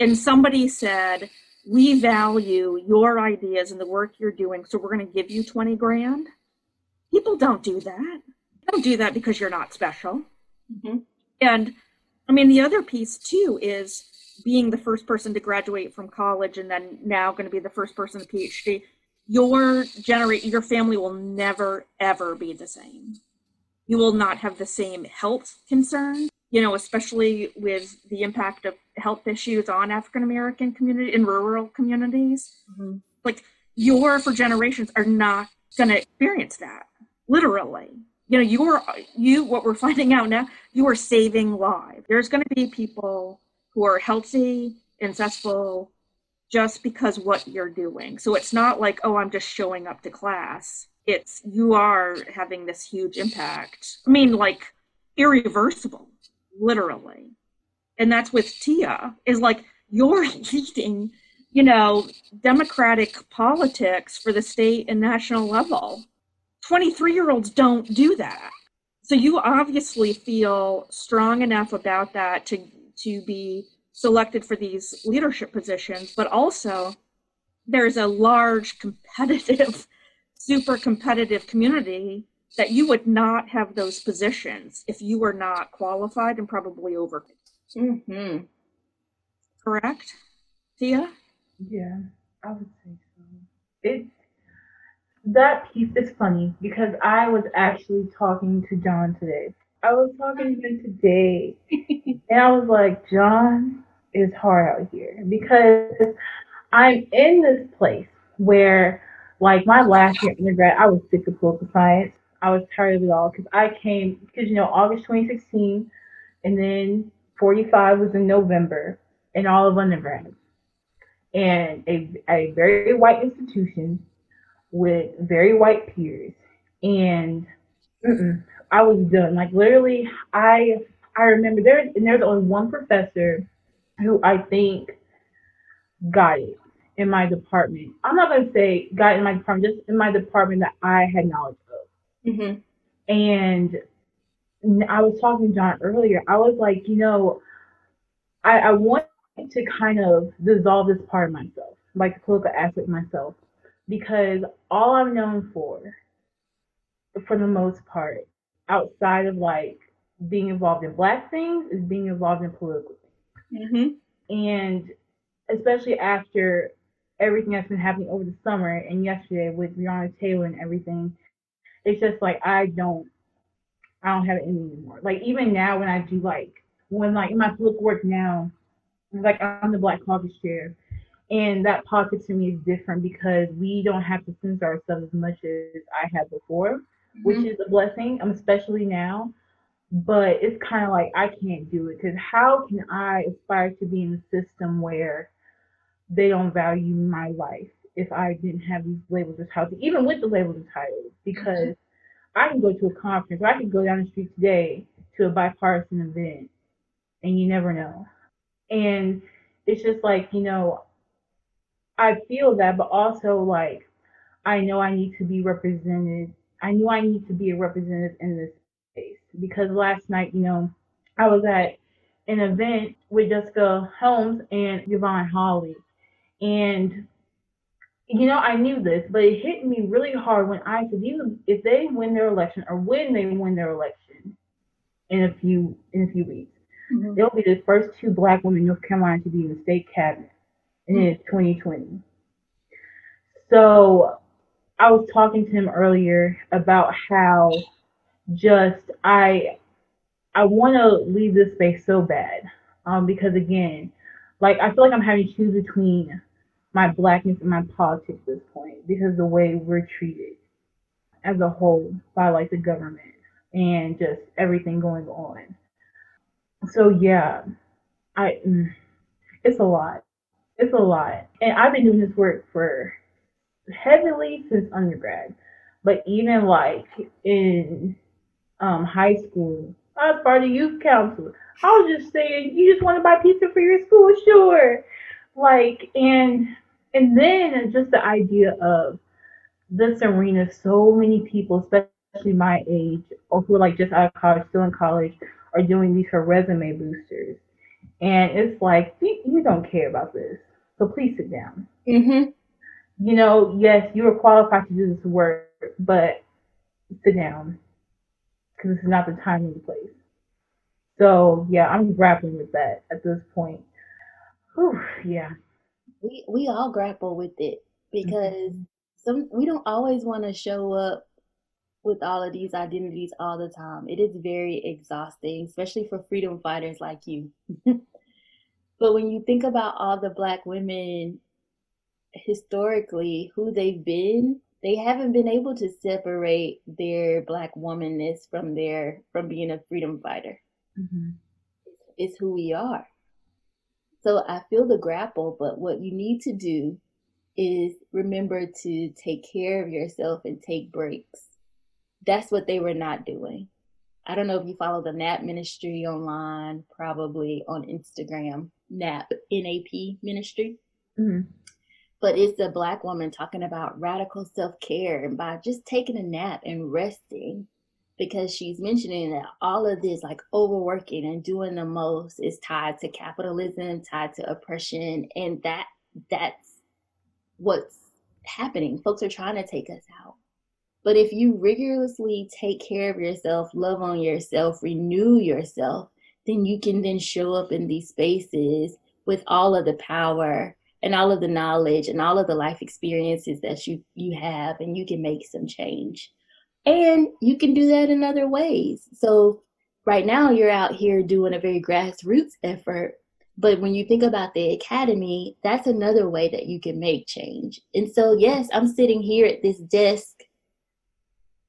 And somebody said, We value your ideas and the work you're doing, so we're going to give you 20 grand. People don't do that. don't do that because you're not special. Mm-hmm. And I mean, the other piece too is being the first person to graduate from college and then now going to be the first person to PhD. Your generate your family will never ever be the same you will not have the same health concerns you know especially with the impact of health issues on african american community in rural communities mm-hmm. like your for generations are not going to experience that literally you know you're you what we're finding out now you are saving lives there's going to be people who are healthy and successful just because what you're doing so it's not like oh i'm just showing up to class it's you are having this huge impact. I mean, like irreversible, literally. And that's with Tia, is like you're *laughs* leading, you know, democratic politics for the state and national level. 23 year olds don't do that. So you obviously feel strong enough about that to to be selected for these leadership positions, but also there's a large competitive *laughs* super competitive community that you would not have those positions if you were not qualified and probably over. Mm-hmm. Correct, Tia? Yeah, I would say so. It's that piece is funny because I was actually talking to John today, I was talking to him today, and I was like, John, it's hard out here because I'm in this place where, like, my last year undergrad, I was sick of political science. I was tired of it all because I came because you know August 2016, and then 45 was in November, and all of undergrad, and a a very white institution with very white peers, and mm-mm, I was done. Like literally, I I remember there and there's only one professor who I think got it in my department. I'm not gonna say got it in my department, just in my department that I had knowledge of. Mm-hmm. And I was talking to John earlier. I was like, you know, I, I want to kind of dissolve this part of myself, like the political aspect of myself, because all I'm known for, for the most part, outside of like being involved in black things, is being involved in political things. Mm-hmm. And especially after everything that's been happening over the summer and yesterday with Breonna Taylor and everything, it's just like I don't I don't have it in me anymore. Like even now when I do like when like in my political work now, like I'm the Black Caucus chair, and that politics to me is different because we don't have to censor ourselves as much as I had before, mm-hmm. which is a blessing, um, especially now. But it's kind of like I can't do it because how can I aspire to be in a system where they don't value my life if I didn't have these labels or titles, even with the labels and titles? Because mm-hmm. I can go to a conference or I could go down the street today to a bipartisan event and you never know. And it's just like, you know, I feel that, but also like I know I need to be represented. I knew I need to be a representative in this space because last night, you know, I was at an event with Jessica Holmes and Yvonne Holley. And you know, I knew this, but it hit me really hard when I said, even if they win their election or when they win their election in a few in a few weeks, mm-hmm. they'll be the first two black women in North Carolina to be in the state cabinet and it's 2020. So I was talking to him earlier about how just I I want to leave this space so bad um, because again, like I feel like I'm having to choose between my blackness and my politics at this point because the way we're treated as a whole by like the government and just everything going on. So yeah, I mm, it's a lot. It's a lot. And I've been doing this work for heavily since undergrad. But even like in um, high school, I was part of youth council. I was just saying, you just want to buy pizza for your school, sure. Like, and and then just the idea of this arena, so many people, especially my age, or who are like just out of college, still in college, are doing these for resume boosters. And it's like, you don't care about this. So please sit down. Mm-hmm. You know, yes, you are qualified to do this work, but sit down because this is not the time and the place. So yeah, I'm grappling with that at this point. Whew, yeah. We we all grapple with it because mm-hmm. some we don't always want to show up with all of these identities all the time. It is very exhausting, especially for freedom fighters like you. *laughs* But when you think about all the black women historically, who they've been, they haven't been able to separate their black womanness from their from being a freedom fighter. Mm-hmm. It's who we are. So I feel the grapple, but what you need to do is remember to take care of yourself and take breaks. That's what they were not doing. I don't know if you follow the NAP ministry online, probably on Instagram. NAP, NAP ministry. Mm-hmm. But it's a black woman talking about radical self care and by just taking a nap and resting because she's mentioning that all of this, like overworking and doing the most, is tied to capitalism, tied to oppression, and that that's what's happening. Folks are trying to take us out. But if you rigorously take care of yourself, love on yourself, renew yourself, then you can then show up in these spaces with all of the power and all of the knowledge and all of the life experiences that you you have and you can make some change. And you can do that in other ways. So right now you're out here doing a very grassroots effort but when you think about the academy that's another way that you can make change. And so yes i'm sitting here at this desk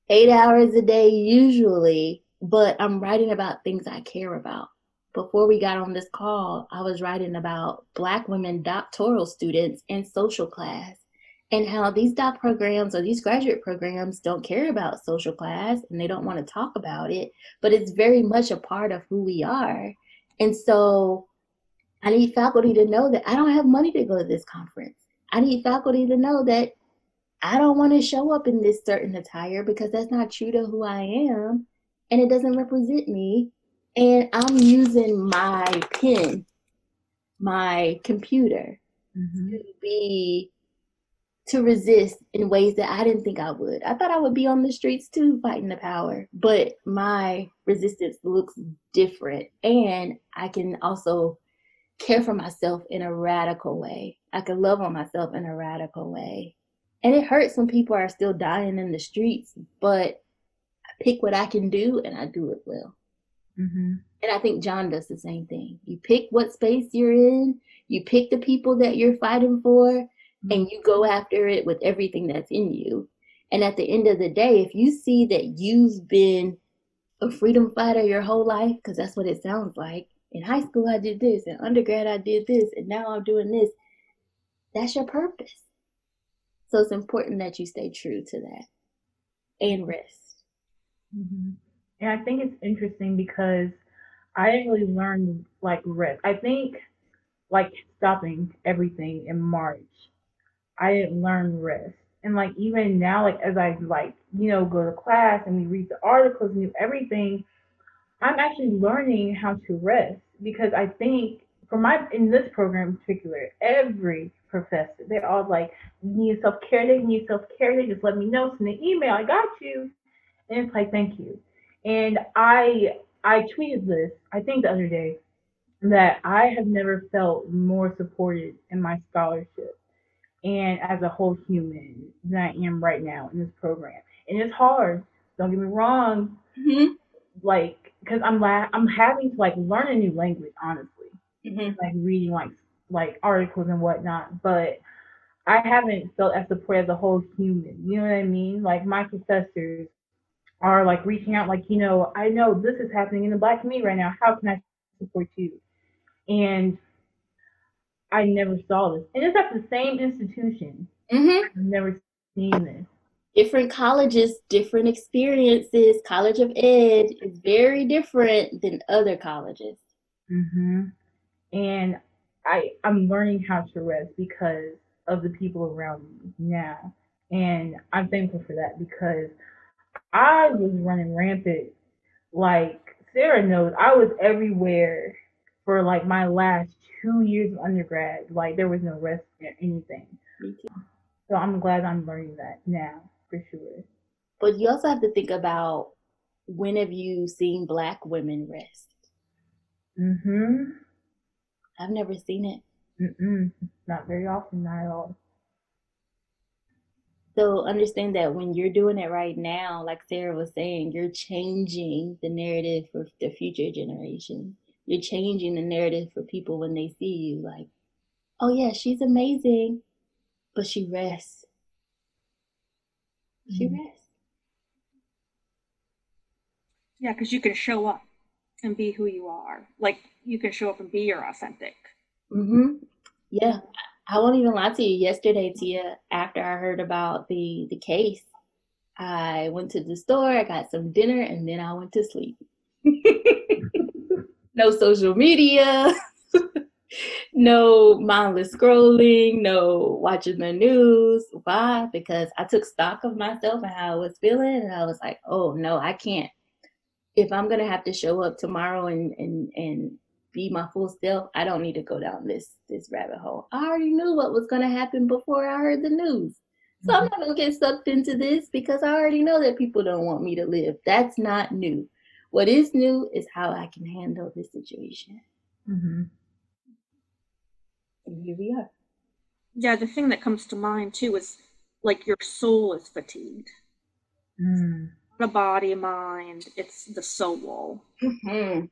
eight hours a day usually but i'm writing about things i care about before we got on this call i was writing about black women doctoral students in social class and how these doc programs or these graduate programs don't care about social class and they don't want to talk about it, but it's very much a part of who we are. And so I need faculty to know that I don't have money to go to this conference. I need faculty to know that I don't want to show up in this certain attire because that's not true to who I am and it doesn't represent me. And I'm using my pen, my computer mm-hmm. to be to resist in ways that I didn't think I would. I thought I would be on the streets too fighting the power, but my resistance looks different. And I can also care for myself in a radical way. I can love on myself in a radical way. And it hurts when people are still dying in the streets, but I pick what I can do and I do it well. Mm-hmm. And I think John does the same thing. You pick what space you're in, you pick the people that you're fighting for, and you go after it with everything that's in you. And at the end of the day, if you see that you've been a freedom fighter your whole life, because that's what it sounds like. In high school, I did this, in undergrad, I did this, and now I'm doing this. That's your purpose. So it's important that you stay true to that and rest. Mm-hmm. And I think it's interesting because I didn't really learn like rest. I think like stopping everything in March I didn't learn rest. And like even now, like as I like, you know, go to class and we read the articles and do everything, I'm actually learning how to rest because I think for my in this program in particular, every professor, they're all like, you need self care you need self care day, just let me know, send an email, I got you. And it's like, thank you. And I I tweeted this, I think the other day, that I have never felt more supported in my scholarship and as a whole human than I am right now in this program. And it's hard. Don't get me wrong. Mm-hmm. Like, cause I'm la- I'm having to like learn a new language, honestly. Mm-hmm. Like reading like like articles and whatnot, but I haven't felt as supported as a whole human. You know what I mean? Like my professors are like reaching out, like you know, I know this is happening in the black community right now. How can I support you? And I never saw this. And it's at the same institution. Mm-hmm. I've never seen this. Different colleges, different experiences. College of Ed is very different than other colleges. Mm-hmm. And I I'm learning how to rest because of the people around me now. And I'm thankful for that because I was running rampant. Like Sarah knows, I was everywhere for like my last two years of undergrad. Like there was no rest or anything. So I'm glad I'm learning that now for sure. But you also have to think about when have you seen black women rest? Mm-hmm. I've never seen it. Mm-mm. Not very often, not at all. So understand that when you're doing it right now, like Sarah was saying, you're changing the narrative for the future generation. you're changing the narrative for people when they see you like oh yeah she's amazing but she rests. She mm-hmm. rests. Yeah because you can show up and be who you are. Like you can show up and be your authentic. Mm-hmm. Yeah i won't even lie to you yesterday tia after i heard about the the case i went to the store i got some dinner and then i went to sleep *laughs* no social media, *laughs* no mindless scrolling, no watching the news. Why? Because I took stock of myself and how I was feeling, and I was like, oh no, I can't. If I'm gonna have to show up tomorrow and and and be my full self, I don't need to go down this this rabbit hole. I already knew what was gonna happen before I heard the news. So I'm mm-hmm. not gonna get sucked into this because I already know that people don't want me to live. That's not new. What is new is how I can handle this situation. Mm-hmm. And here we are. Yeah, the thing that comes to mind too is like your soul is fatigued. Mm. the body, mind, it's the soul. Mm-hmm.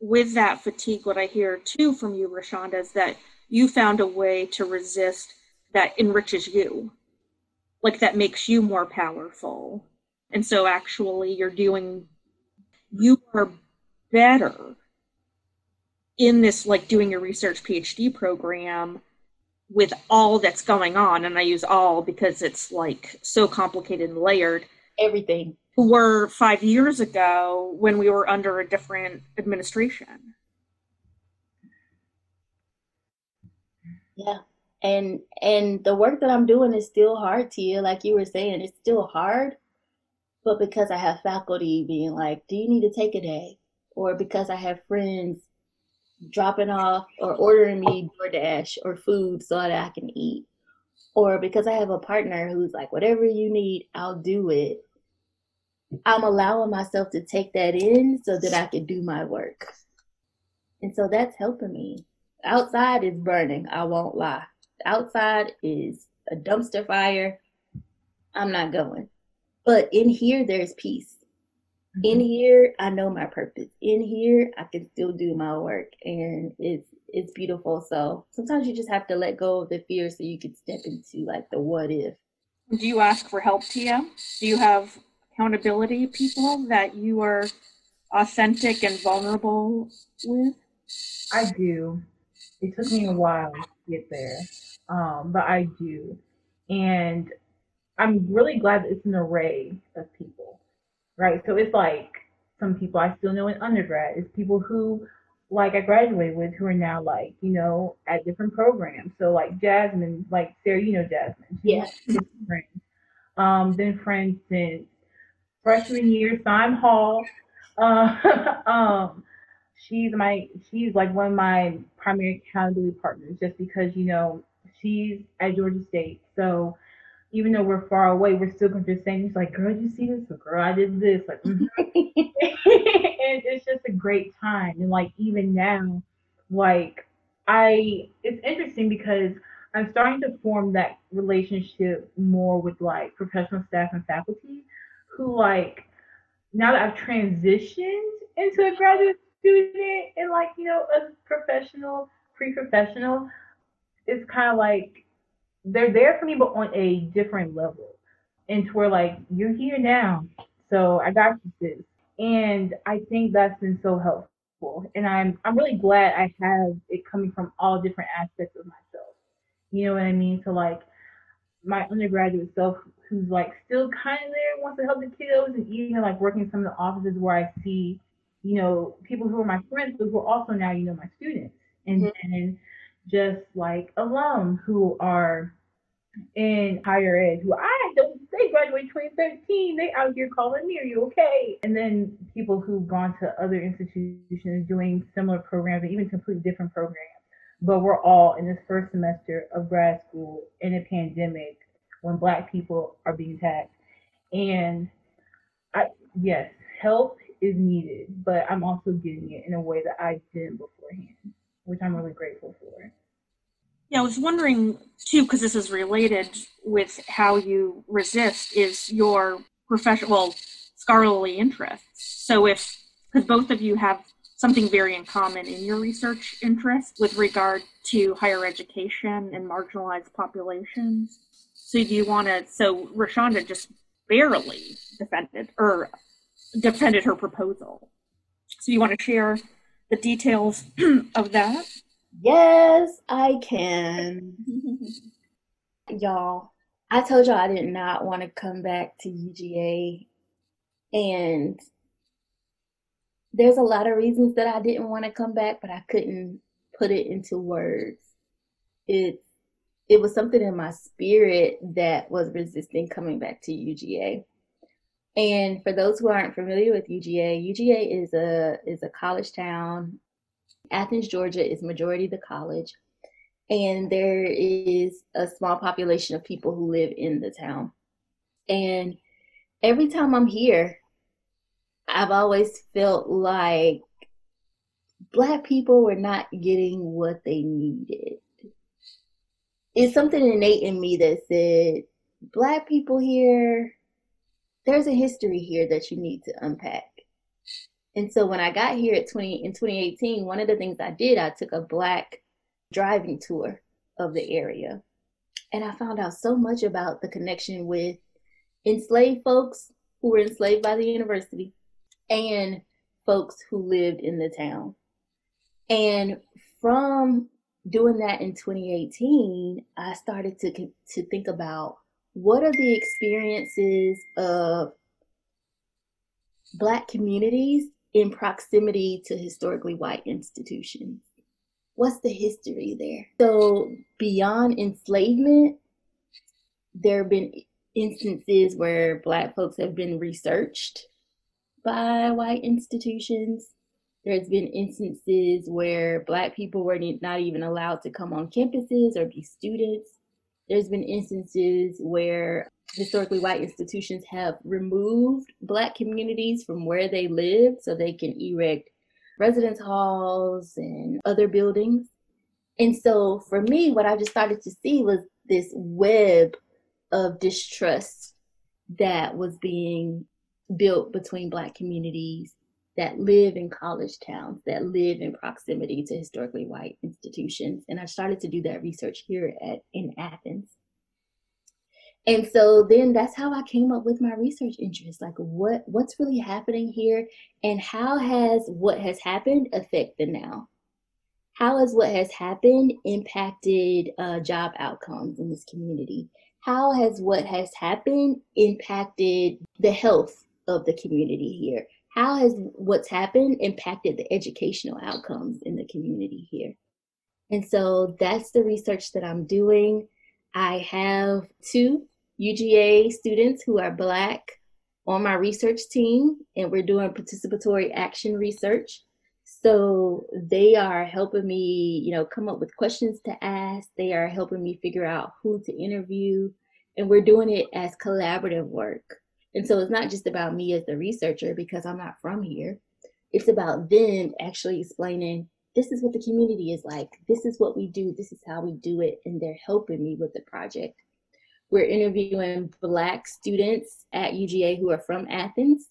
With that fatigue, what I hear too from you, Roshaunda, is that you found a way to resist that enriches you, like that makes you more powerful. And so actually, you're doing, you are better in this, like doing your research PhD program with all that's going on. And I use all because it's like so complicated and layered. Everything. Were five years ago when we were under a different administration. Yeah. And and the work that I'm doing is still hard to you, like you were saying, it's still hard. But because I have faculty being like, Do you need to take a day? Or because I have friends dropping off or ordering me DoorDash or food so that I can eat. Or because I have a partner who's like, whatever you need, I'll do it. I'm allowing myself to take that in so that I can do my work. And so that's helping me. Outside is burning, I won't lie. Outside is a dumpster fire. I'm not going. But in here, there's peace. In Mm-hmm. here, I know my purpose. In here, I can still do my work, and it's it's beautiful. So sometimes you just have to let go of the fear so you can step into like the what if. Do you ask for help, Tia? Do you have accountability people that you are authentic and vulnerable with? I do. It took me a while to get there, um, but I do. And I'm really glad that it's an array of people, right? So it's like some people I still know in undergrad. It's people who, like, I graduated with who are now, like, you know, at different programs. So, like, Jasmine, like, Sarah, you know Jasmine. She's Yeah. my friend. Um, been friends since freshman year, Syme Hall. Uh, *laughs* um, she's my she's like one of my primary accountability partners just because you know she's at Georgia State. So even though we're far away, we're still going to saying, She's like, girl, you see this? Or, girl, I did this. Like, mhm. *laughs* *laughs* and it's just a great time. And like even now, like I, it's interesting because I'm starting to form that relationship more with like professional staff and faculty, who like now that I've transitioned into a graduate student and like you know a professional, pre-professional, it's kind of like they're there for me, but on a different level. And to where like you're here now, so I got you sis. And I think that's been so helpful. And I'm I'm really glad I have it coming from all different aspects of myself. You know what I mean? So like my undergraduate self who's like still kind of there, wants to help the kiddos, and even like working in some of the offices where I see, you know, people who are my friends, but who are also now, you know, my students. And Mhm. then just like alum who are in higher ed who I don't they graduated 2013. They out here calling me, are you okay? And then people who've gone to other institutions doing similar programs and even completely different programs. But we're all in this first semester of grad school in a pandemic when black people are being taxed. And I yes, help is needed, but I'm also getting it in a way that I didn't beforehand, which I'm really grateful for. Yeah, I was wondering too, because this is related with how you resist, is your professional, well, scholarly interests. So if, because both of you have something very in common in your research interest with regard to higher education and marginalized populations. So do you want to, so Roshaunda just barely defended or defended her proposal. So you want to share the details *clears throat* of that? Yes, I can. *laughs* y'all, I told y'all I did not want to come back to UGA. And there's a lot of reasons that I didn't want to come back, but I couldn't put it into words. It it was something in my spirit that was resisting coming back to UGA. And for those who aren't familiar with UGA, UGA is a is a college town. Athens, Georgia is majority the college, and there is a small population of people who live in the town. And every time I'm here, I've always felt like black people were not getting what they needed. It's something innate in me that said, black people here, there's a history here that you need to unpack. And so when I got here at 20 in 2018, one of the things I did, I took a black driving tour of the area. And I found out so much about the connection with enslaved folks who were enslaved by the university and folks who lived in the town. And from doing that in 2018, I started to to think about what are the experiences of black communities in proximity to historically white institutions. What's the history there? So, beyond enslavement, there have been instances where Black folks have been researched by white institutions. There's been instances where Black people were not even allowed to come on campuses or be students. There's been instances where historically white institutions have removed black communities from where they live so they can erect residence halls and other buildings. And so for me, what I just started to see was this web of distrust that was being built between black communities that live in college towns, that live in proximity to historically white institutions. And I started to do that research here at in Athens. And so then that's how I came up with my research interest. Like what what's really happening here and how has what has happened affected now? How has what has happened impacted uh, job outcomes in this community? How has what has happened impacted the health of the community here? How has what's happened impacted the educational outcomes in the community here? And so that's the research that I'm doing. I have two UGA students who are Black on my research team, and we're doing participatory action research. So they are helping me, you know, come up with questions to ask. They are helping me figure out who to interview, and we're doing it as collaborative work. And so it's not just about me as the researcher because I'm not from here. It's about them actually explaining this is what the community is like. This is what we do. This is how we do it. And they're helping me with the project. We're interviewing Black students at UGA who are from Athens.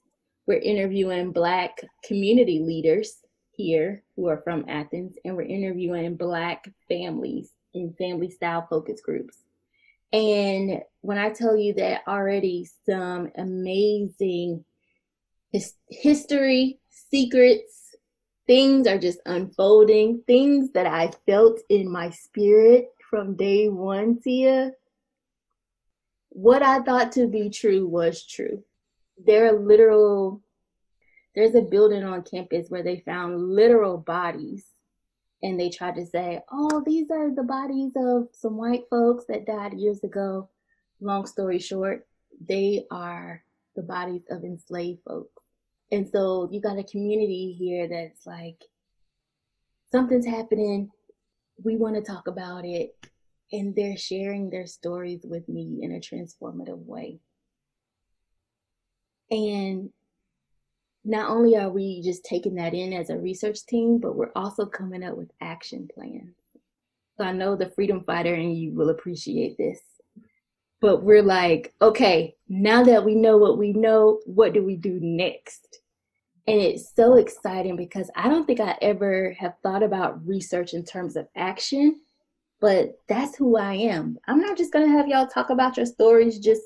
We're interviewing Black community leaders here who are from Athens. And we're interviewing Black families in family style focus groups. And when I tell you that already some amazing his- history, secrets, things are just unfolding, things that I felt in my spirit from day one, Tia. What I thought to be true was true. There are literal, there's a building on campus where they found literal bodies and they tried to say, oh, these are the bodies of some white folks that died years ago. Long story short, they are the bodies of enslaved folks. And so you got a community here that's like, something's happening. We want to talk about it. And they're sharing their stories with me in a transformative way. And not only are we just taking that in as a research team, but we're also coming up with action plans. So I know the freedom fighter and you will appreciate this. But we're like, okay, now that we know what we know, what do we do next? And it's so exciting because I don't think I ever have thought about research in terms of action, but that's who I am. I'm not just going to have y'all talk about your stories just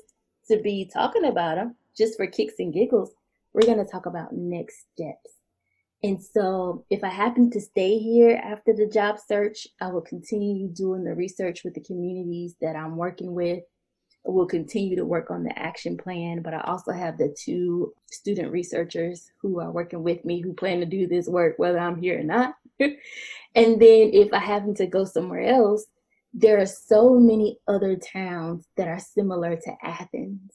to be talking about them, just for kicks and giggles we're going to talk about next steps. And so, if I happen to stay here after the job search, I will continue doing the research with the communities that I'm working with. I will continue to work on the action plan, but I also have the two student researchers who are working with me who plan to do this work whether I'm here or not. *laughs* and then, if I happen to go somewhere else, there are so many other towns that are similar to Athens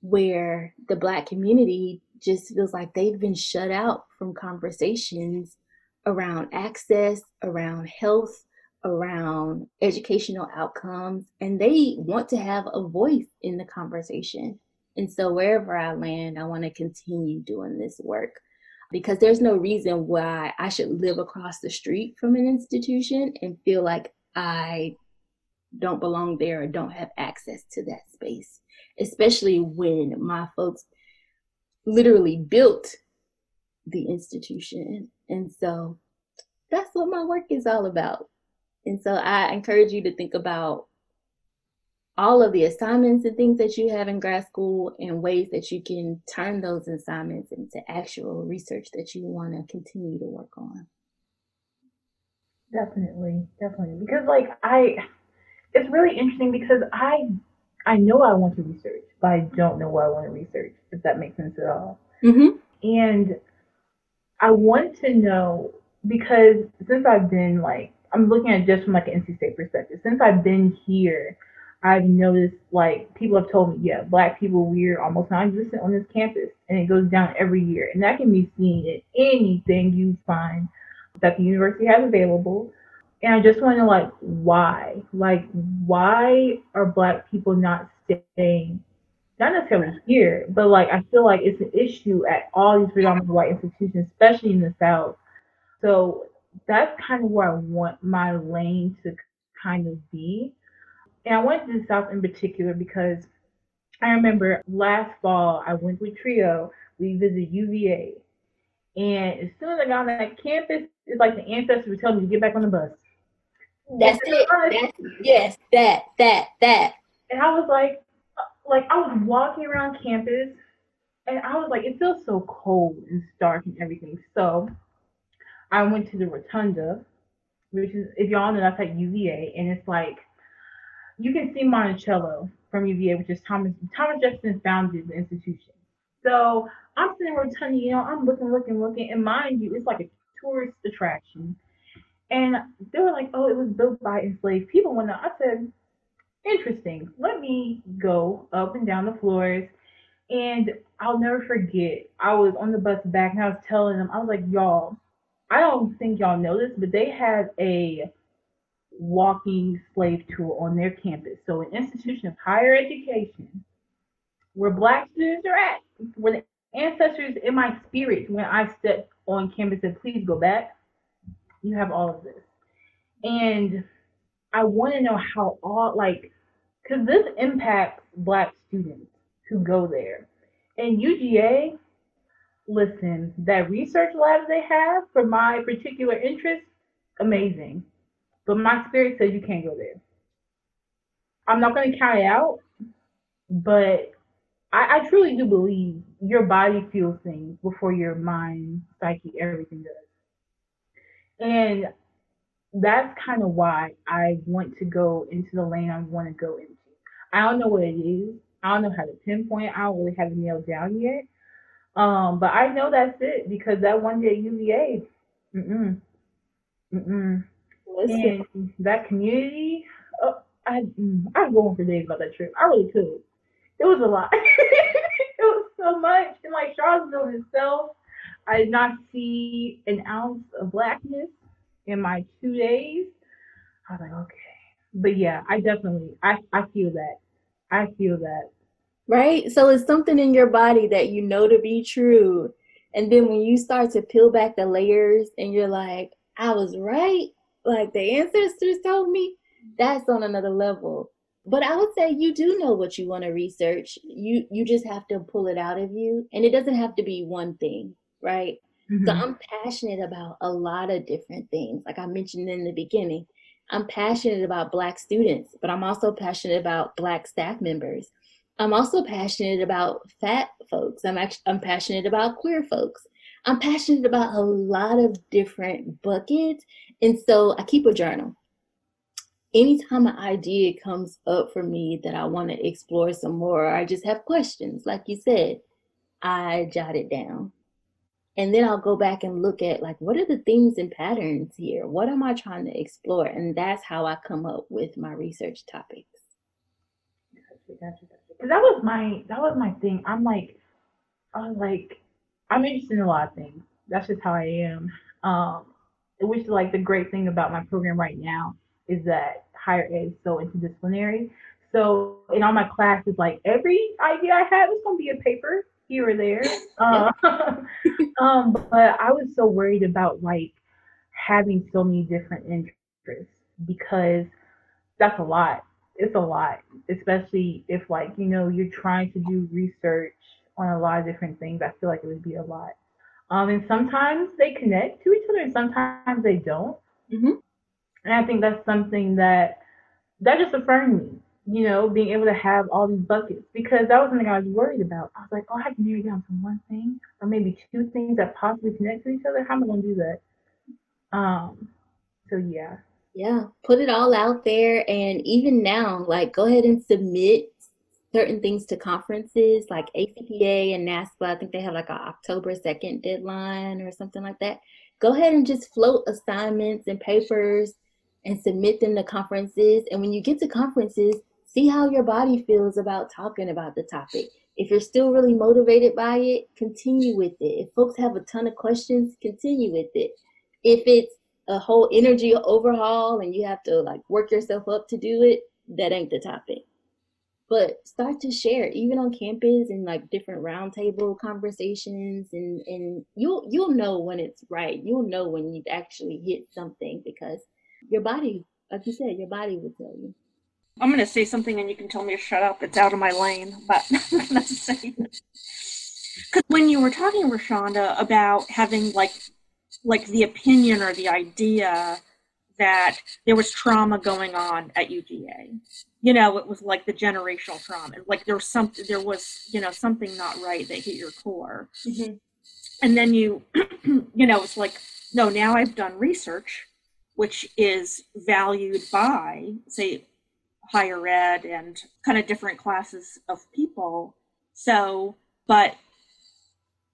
where the Black community just feels like they've been shut out from conversations around access, around health, around educational outcomes, and they want to have a voice in the conversation. And so, wherever I land, I want to continue doing this work because there's no reason why I should live across the street from an institution and feel like I don't belong there or don't have access to that space, especially when my folks literally built the institution. And so that's what my work is all about. And so I encourage you to think about all of the assignments and things that you have in grad school and ways that you can turn those assignments into actual research that you want to continue to work on. Definitely, definitely. Because like I it's really interesting because I I know I want to research, but I don't know what I want to research, if that makes sense at all. Mm-hmm. And I want to know because since I've been like I'm looking at just from like an NC State perspective. Since I've been here, I've noticed like people have told me, yeah, black people we're almost non-existent on this campus, and it goes down every year, and that can be seen in anything you find that the university has available. And I just want to like why, like why are black people not staying? Not necessarily here, but like I feel like it's an issue at all these predominantly white institutions, especially in the South. So that's kind of where I want my lane to kind of be. And I went to the South in particular because I remember last fall I went with Trio. We visited UVA. And as soon as I got on that campus, it's like the ancestors were telling me to get back on the bus. That's it. That's, yes, that, that, that. And I was like, like I was walking around campus and I was like, it feels so cold and stark and everything. So I went to the Rotunda, which is, if y'all know, that's at UVA, and it's like you can see Monticello from UVA, which is Thomas Thomas Jefferson founded the institution. So I'm sitting in Rotunda, you know, I'm looking, looking, looking, and mind you, it's like a tourist attraction. And they were like, "Oh, it was built by enslaved people." When I said, "Interesting," let me go up and down the floors. And I'll never forget, I was on the bus back and I was telling them, I was like, y'all, I don't think y'all know this, but they have a walking slave tour on their campus. So, an institution of higher education where black students are at, where the ancestors in my spirit, when I stepped on campus and please go back, you have all of this. And I want to know how all, like, because this impacts black students who go there. And UGA, listen, that research lab they have for my particular interest, amazing. But my spirit says you can't go there. I'm not going to count it out, but I, I, truly do believe your body feels things before your mind, psyche, everything does. And that's kind of why I want to go into the lane I want to go into. I don't know what it is. I don't know how to pinpoint. I don't really have it nailed down yet. Um, but I know that's it because that one day UVA, mm-mm, mm-mm. Listen. And that community, oh, I mm, I go on for days about that trip. I really could. It was a lot. *laughs* it was so much. And like Charlottesville itself, I did not see an ounce of blackness in my two days. I was like, okay. But yeah, I definitely I, I feel that. I feel that. Right? So it's something in your body that you know to be true. And then when you start to peel back the layers and you're like, I was right, like the ancestors told me, that's on another level. But I would say you do know what you want to research. You you just have to pull it out of you. And it doesn't have to be one thing, right? Mm-hmm. So I'm passionate about a lot of different things. Like I mentioned in the beginning, I'm passionate about Black students, but I'm also passionate about Black staff members. I'm also passionate about fat folks. I'm actually I'm passionate about queer folks. I'm passionate about a lot of different buckets, and so I keep a journal. Anytime an idea comes up for me that I want to explore some more, I just have questions, like you said, I jot it down. And then I'll go back and look at like what are the themes and patterns here? What am I trying to explore? And that's how I come up with my research topics. That was my that was my thing. I'm like, I'm like, I'm interested in a lot of things. That's just how I am. Um, which like the great thing about my program right now is that higher ed is so interdisciplinary. So in all my classes, like every idea I have is gonna be a paper here or there. *laughs* Uh, *laughs* um, but I was so worried about like having so many different interests because that's a lot it's a lot, especially if like you know you're trying to do research on a lot of different things, I feel like it would be a lot. Um, and sometimes they connect to each other, and sometimes they don't. Mm-hmm. And I think that's something that that just affirmed me, you know, being able to have all these buckets because that was something I was worried about. I was like, oh, I can narrow down to one thing or maybe two things that possibly connect to each other. How am I gonna do that? Um, so yeah. Yeah, put it all out there, and even now, like, go ahead and submit certain things to conferences like ACPA and NASPA. I think they have like a October 2nd deadline or something like that. Go ahead and just float assignments and papers and submit them to conferences. And when you get to conferences, see how your body feels about talking about the topic. If you're still really motivated by it, continue with it. If folks have a ton of questions, continue with it. If it's a whole energy overhaul and you have to like work yourself up to do it, that ain't the topic but start to share even on campus and like different roundtable conversations and and you'll you'll know when it's right you'll know when you've actually hit something because your body like you said your body will tell you i'm going to say something and you can tell me to shut up it's out of my lane but *laughs* i'm going to say because when you were talking Roshaunda about having like like the opinion or the idea that there was trauma going on at uga you know, it was like the generational trauma. Like there was something, there was, you know, something not right that hit your core. Mm-hmm. And then you, *clears throat* you know, it's like, no, now I've done research, which is valued by, say, higher ed and kind of different classes of people. So, but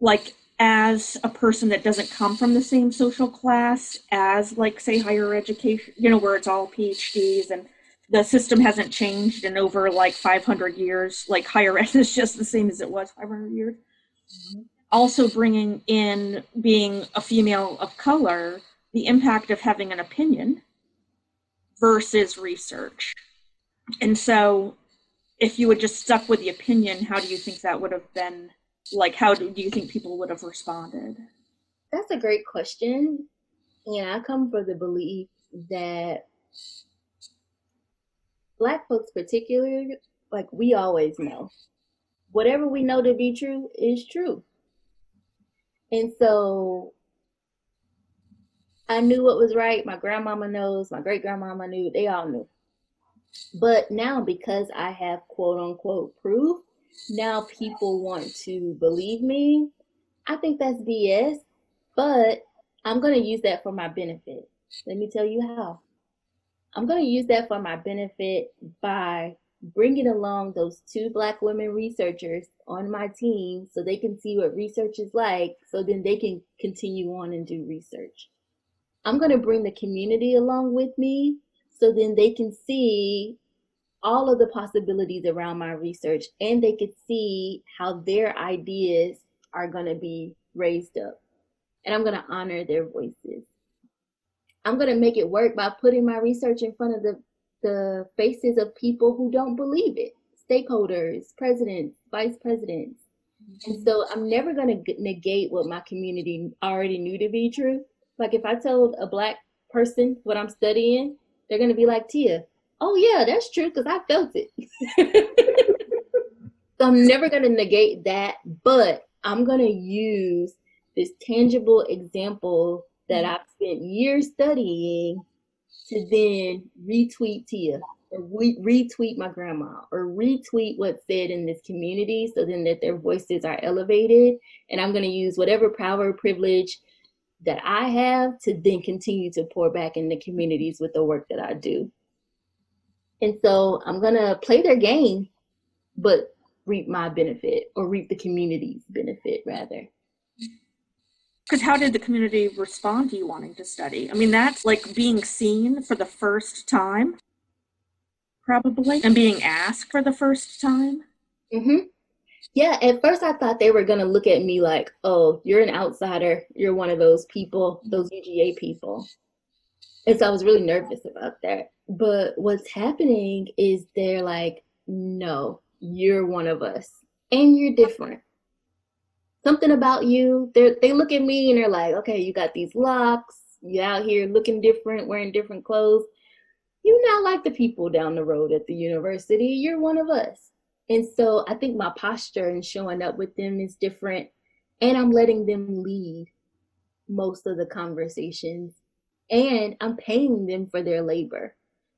like as a person that doesn't come from the same social class as like say higher education, you know, where it's all PhDs and the system hasn't changed in over like 500 years. Like higher *laughs* ed is just the same as it was 500 years. Mm-hmm. Also, bringing in being a female of color, the impact of having an opinion versus research. And so, if you had just stuck with the opinion, how do you think that would have been? Like, how do, you think people would have responded? That's a great question. And I come from the belief that black folks particularly like we always know whatever we know to be true is true and so i knew what was right my grandmama knows my great grandmama knew they all knew but now because i have quote unquote proof now people want to believe me i think that's bs but i'm going to use that for my benefit let me tell you how I'm going to use that for my benefit by bringing along those two Black women researchers on my team so they can see what research is like, so then they can continue on and do research. I'm going to bring the community along with me so then they can see all of the possibilities around my research and they could see how their ideas are going to be raised up. And I'm going to honor their voices. I'm going to make it work by putting my research in front of the, the faces of people who don't believe it stakeholders, presidents, vice presidents. And so I'm never going to negate what my community already knew to be true. Like if I told a black person what I'm studying, they're going to be like, Tia, oh yeah, that's true because I felt it. *laughs* so I'm never going to negate that, but I'm going to use this tangible example that. I've spent years studying to then retweet Tia or re- retweet my grandma or retweet what's said in this community so then that their voices are elevated. And I'm going to use whatever power privilege that I have to then continue to pour back in the communities with the work that I do. And so I'm going to play their game, but reap my benefit or reap the community's benefit rather. Because how did the community respond to you wanting to study? I mean, that's like being seen for the first time, probably, and being asked for the first time. Mm-hmm. Yeah, at first I thought they were going to look at me like, oh, you're an outsider. You're one of those people, those UGA people. And so I was really nervous about that. But what's happening is they're like, no, you're one of us and you're different something about you. They they look at me and they're like, okay, you got these locks. You out here looking different, wearing different clothes. You're not like the people down the road at the university. You're one of us. And so I think my posture and showing up with them is different. And I'm letting them lead most of the conversations. And I'm paying them for their labor.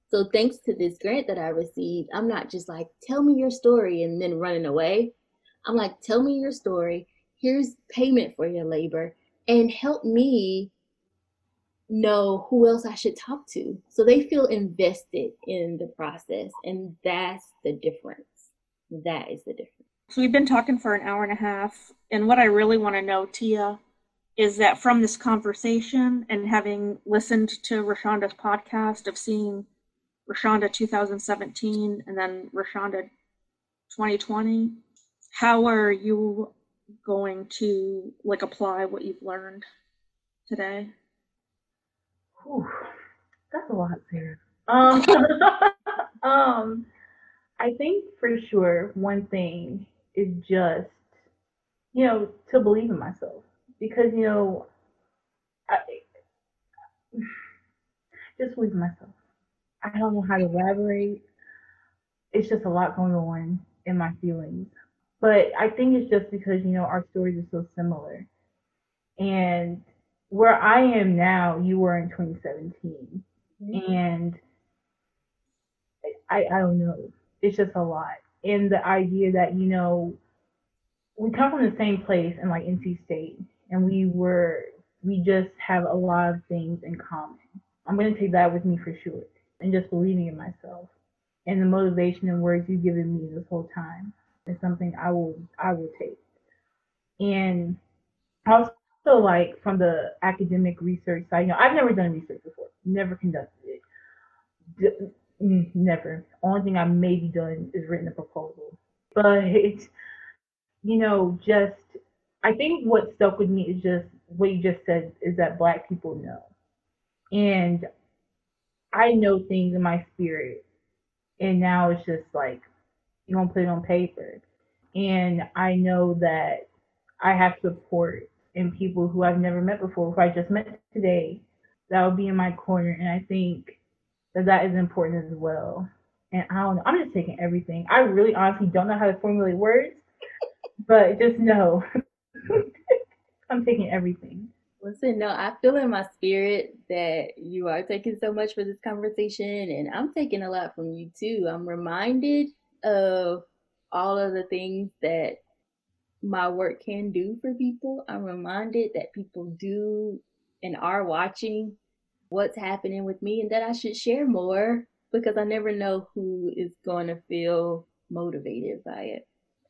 So thanks to this grant that I received, I'm not just like, tell me your story and then running away. I'm like, tell me your story. Here's payment for your labor and help me know who else I should talk to. So they feel invested in the process. And that's the difference. That is the difference. So we've been talking for an hour and a half. And what I really want to know, Tia, is that from this conversation and having listened to Roshaunda's podcast of seeing Roshaunda 2017 and then Rashonda 2020, how are you going to like apply what you've learned today? Whew, that's a lot, Sarah. Um, *laughs* um, I think for sure one thing is just, you know, to believe in myself because you know, I just believe in myself. I don't know how to elaborate. It's just a lot going on in my feelings, but I think it's just because you know our stories are so similar, and where I am now, you were in 2017, mm-hmm. and I I don't know. It's just a lot, and the idea that you know we come from the same place in like NC State, and we were we just have a lot of things in common. I'm gonna take that with me for sure, and just believing in myself, and the motivation and words you've given me this whole time is something I will I will take, and also so like from the academic research side, you know, I've never done research before, never conducted it, Mm, never. Only thing I maybe done is written a proposal, but you know, just I think what stuck with me is just what you just said is that Black people know, and I know things in my spirit, and now it's just like you don't put it on paper, and I know that I have support and people who I've never met before, who I just met today, that will be in my corner. And I think that that is important as well. And I don't know, I'm just taking everything. I really honestly don't know how to formulate words, but just know *laughs* I'm taking everything. Listen, no, I feel in my spirit that you are taking so much for this conversation, and I'm taking a lot from you too. I'm reminded of all of the things that my work can do for people. I'm reminded that people do and are watching what's happening with me and that I should share more because I never know who is going to feel motivated by it.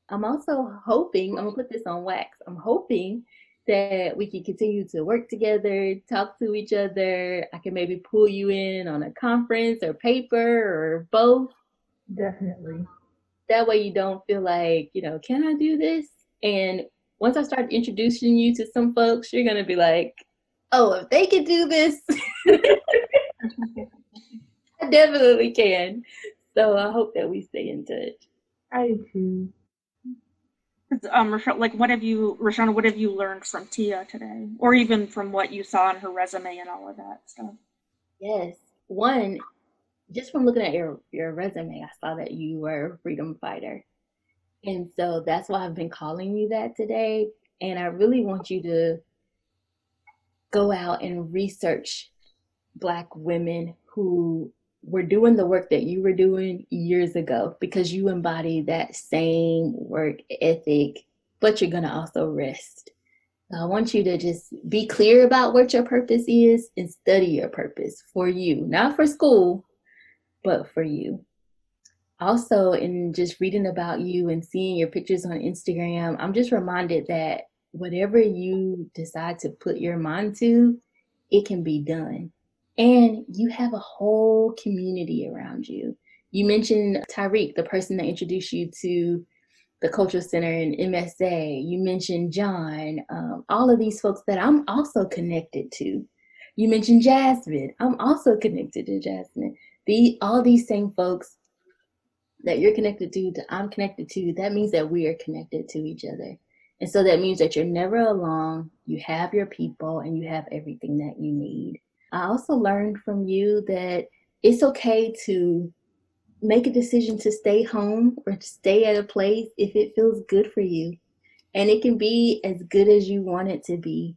I'm also hoping, I'm going to put this on wax, I'm hoping that we can continue to work together, talk to each other. I can maybe pull you in on a conference or paper or both. Definitely. That way you don't feel like, you know, can I do this? And once I start introducing you to some folks, you're going to be like, oh, if they can do this, *laughs* I definitely can. So I hope that we stay in touch. I do. Um, Rashawn, like, what have you, Roshaunda, what have you learned from Tia today, or even from what you saw in her resume and all of that stuff? Yes, one, just from looking at your your resume, I saw that you were a freedom fighter, and so that's why I've been calling you that today. And I really want you to go out and research Black women who were doing the work that you were doing years ago because you embody that same work ethic, but you're going to also rest. I want you to just be clear about what your purpose is and study your purpose for you, not for school, but for you also in just reading about you and seeing your pictures on Instagram, I'm just reminded that whatever you decide to put your mind to, it can be done. And you have a whole community around you. You mentioned Tyreek, the person that introduced you to the Cultural Center and MSA. You mentioned John, um, all of these folks that I'm also connected to. You mentioned Jasmine. I'm also connected to Jasmine. The, all these same folks that you're connected to, that I'm connected to, that means that we are connected to each other. And so that means that you're never alone. You have your people and you have everything that you need. I also learned from you that it's okay to make a decision to stay home or to stay at a place if it feels good for you. And it can be as good as you want it to be.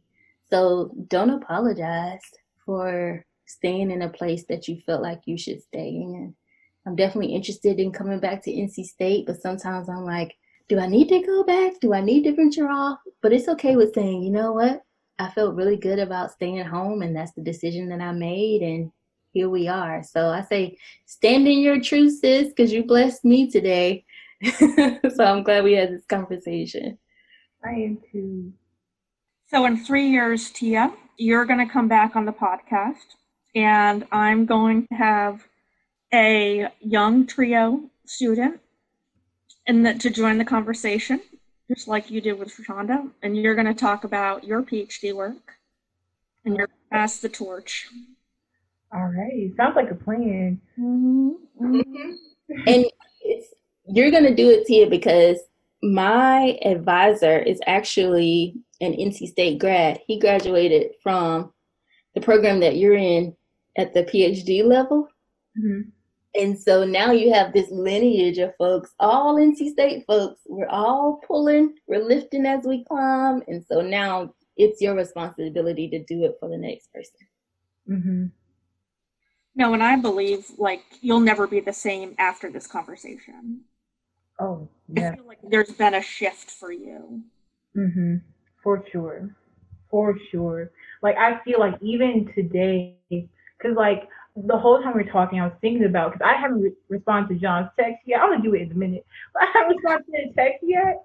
So don't apologize for staying in a place that you felt like you should stay in. I'm definitely interested in coming back to NC State, but sometimes I'm like, do I need to go back? Do I need to venture off? But it's okay with saying, you know what? I felt really good about staying home, and that's the decision that I made. And here we are. So I say, stand in your truth, sis, because you blessed me today. *laughs* so I'm glad we had this conversation. I am too. So in three years, Tia, you're going to come back on the podcast, and I'm going to have a young trio student and that to join the conversation, just like you did with Shonda, and you're going to talk about your PhD work, and you're pass the torch. All right, sounds like a plan. Mm-hmm. Mm-hmm. and it's you're going to do it, Tia, because my advisor is actually an NC State grad. He graduated from the program that you're in at the PhD level. Mm-hmm. And so now you have this lineage of folks, all NC State folks. We're all pulling, we're lifting as we climb. And so now it's your responsibility to do it for the next person. Mm-hmm. No, and I believe like you'll never be the same after this conversation. Oh, yeah. I feel like there's been a shift for you. Mm-hmm. For sure. For sure. Like I feel like even today, because like the whole time we are talking, I was thinking about because I haven't re- responded to John's text yet. I'm gonna do it in a minute, but *laughs* I haven't responded to his text yet.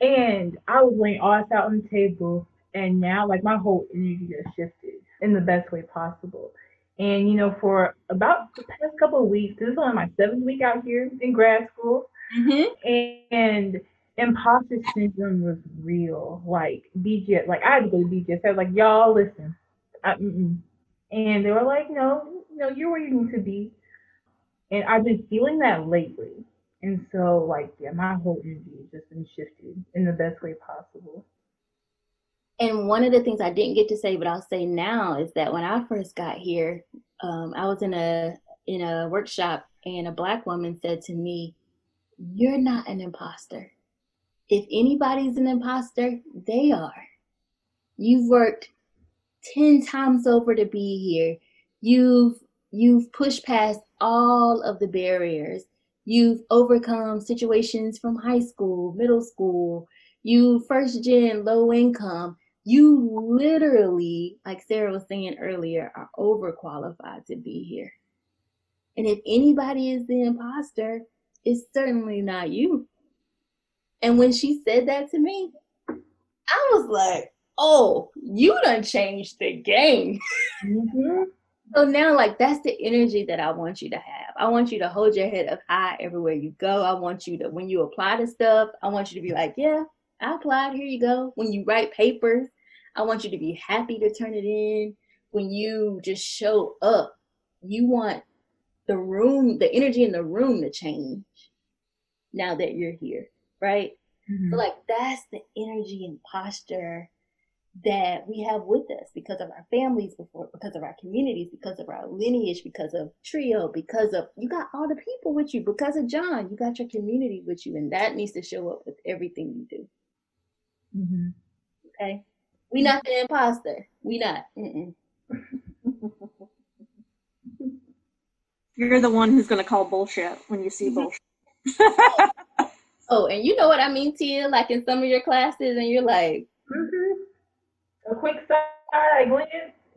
And I was laying all this out on the table, and now like my whole energy has shifted in the best way possible. And you know, for about the past couple of weeks, this is only my seventh week out here in grad school, mm-hmm. and imposter syndrome was real. Like BJ, like I had to go to BJ. I was like, y'all listen, I, and they were like, no, no, you're where you need to be. And I've been feeling that lately. And so, like, yeah, my whole energy has just been shifted in the best way possible. And one of the things I didn't get to say, but I'll say now, is that when I first got here, um, I was in a in a workshop, and a black woman said to me, "You're not an imposter. If anybody's an imposter, they are. You've worked 10 times over to be here. You've you've pushed past all of the barriers. You've overcome situations from high school, middle school, you first gen low income. You literally, like Sarah was saying earlier, are overqualified to be here. And if anybody is the imposter, it's certainly not you. And when she said that to me, I was like, oh, you done changed the game. Mm-hmm. So now, like, that's the energy that I want you to have. I want you to hold your head up high everywhere you go. I want you to, when you apply to stuff, I want you to be like, yeah, I applied. Here you go. When you write papers, I want you to be happy to turn it in. When you just show up, you want the room, the energy in the room to change now that you're here, right? Mm-hmm. So, like, that's the energy and posture that we have with us because of our families before because of our communities because of our lineage because of trio because of you got all the people with you because of john. You got your community with you and that needs to show up with everything you do. Mm-hmm. okay? We not the imposter. We not. *laughs* You're the one who's going to call bullshit when you see mm-hmm. bullshit. *laughs* Oh and you know what i mean tia? Like in some of your classes and you're like mm-hmm a quick side glance,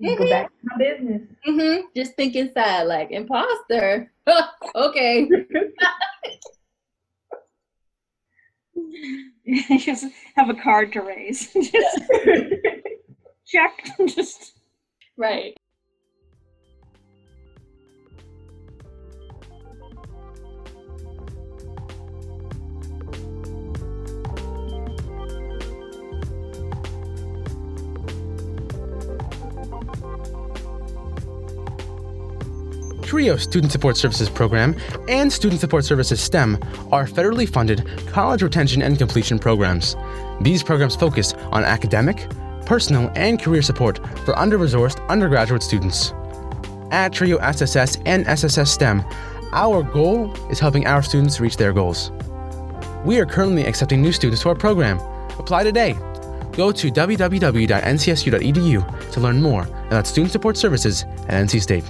mm-hmm. go back to my business. Mm-hmm. Just think inside, like imposter. *laughs* okay. *laughs* just have a card to raise. *laughs* just check. just right. TRIO Student Support Services Program and Student Support Services STEM are federally funded college retention and completion programs. These programs focus on academic, personal, and career support for under resourced undergraduate students. At TRIO SSS and SSS STEM, Our goal is helping our students reach their goals. We are currently accepting new students to our program. Apply today. Go to www.ncsu.edu to learn more about student support services at NC State.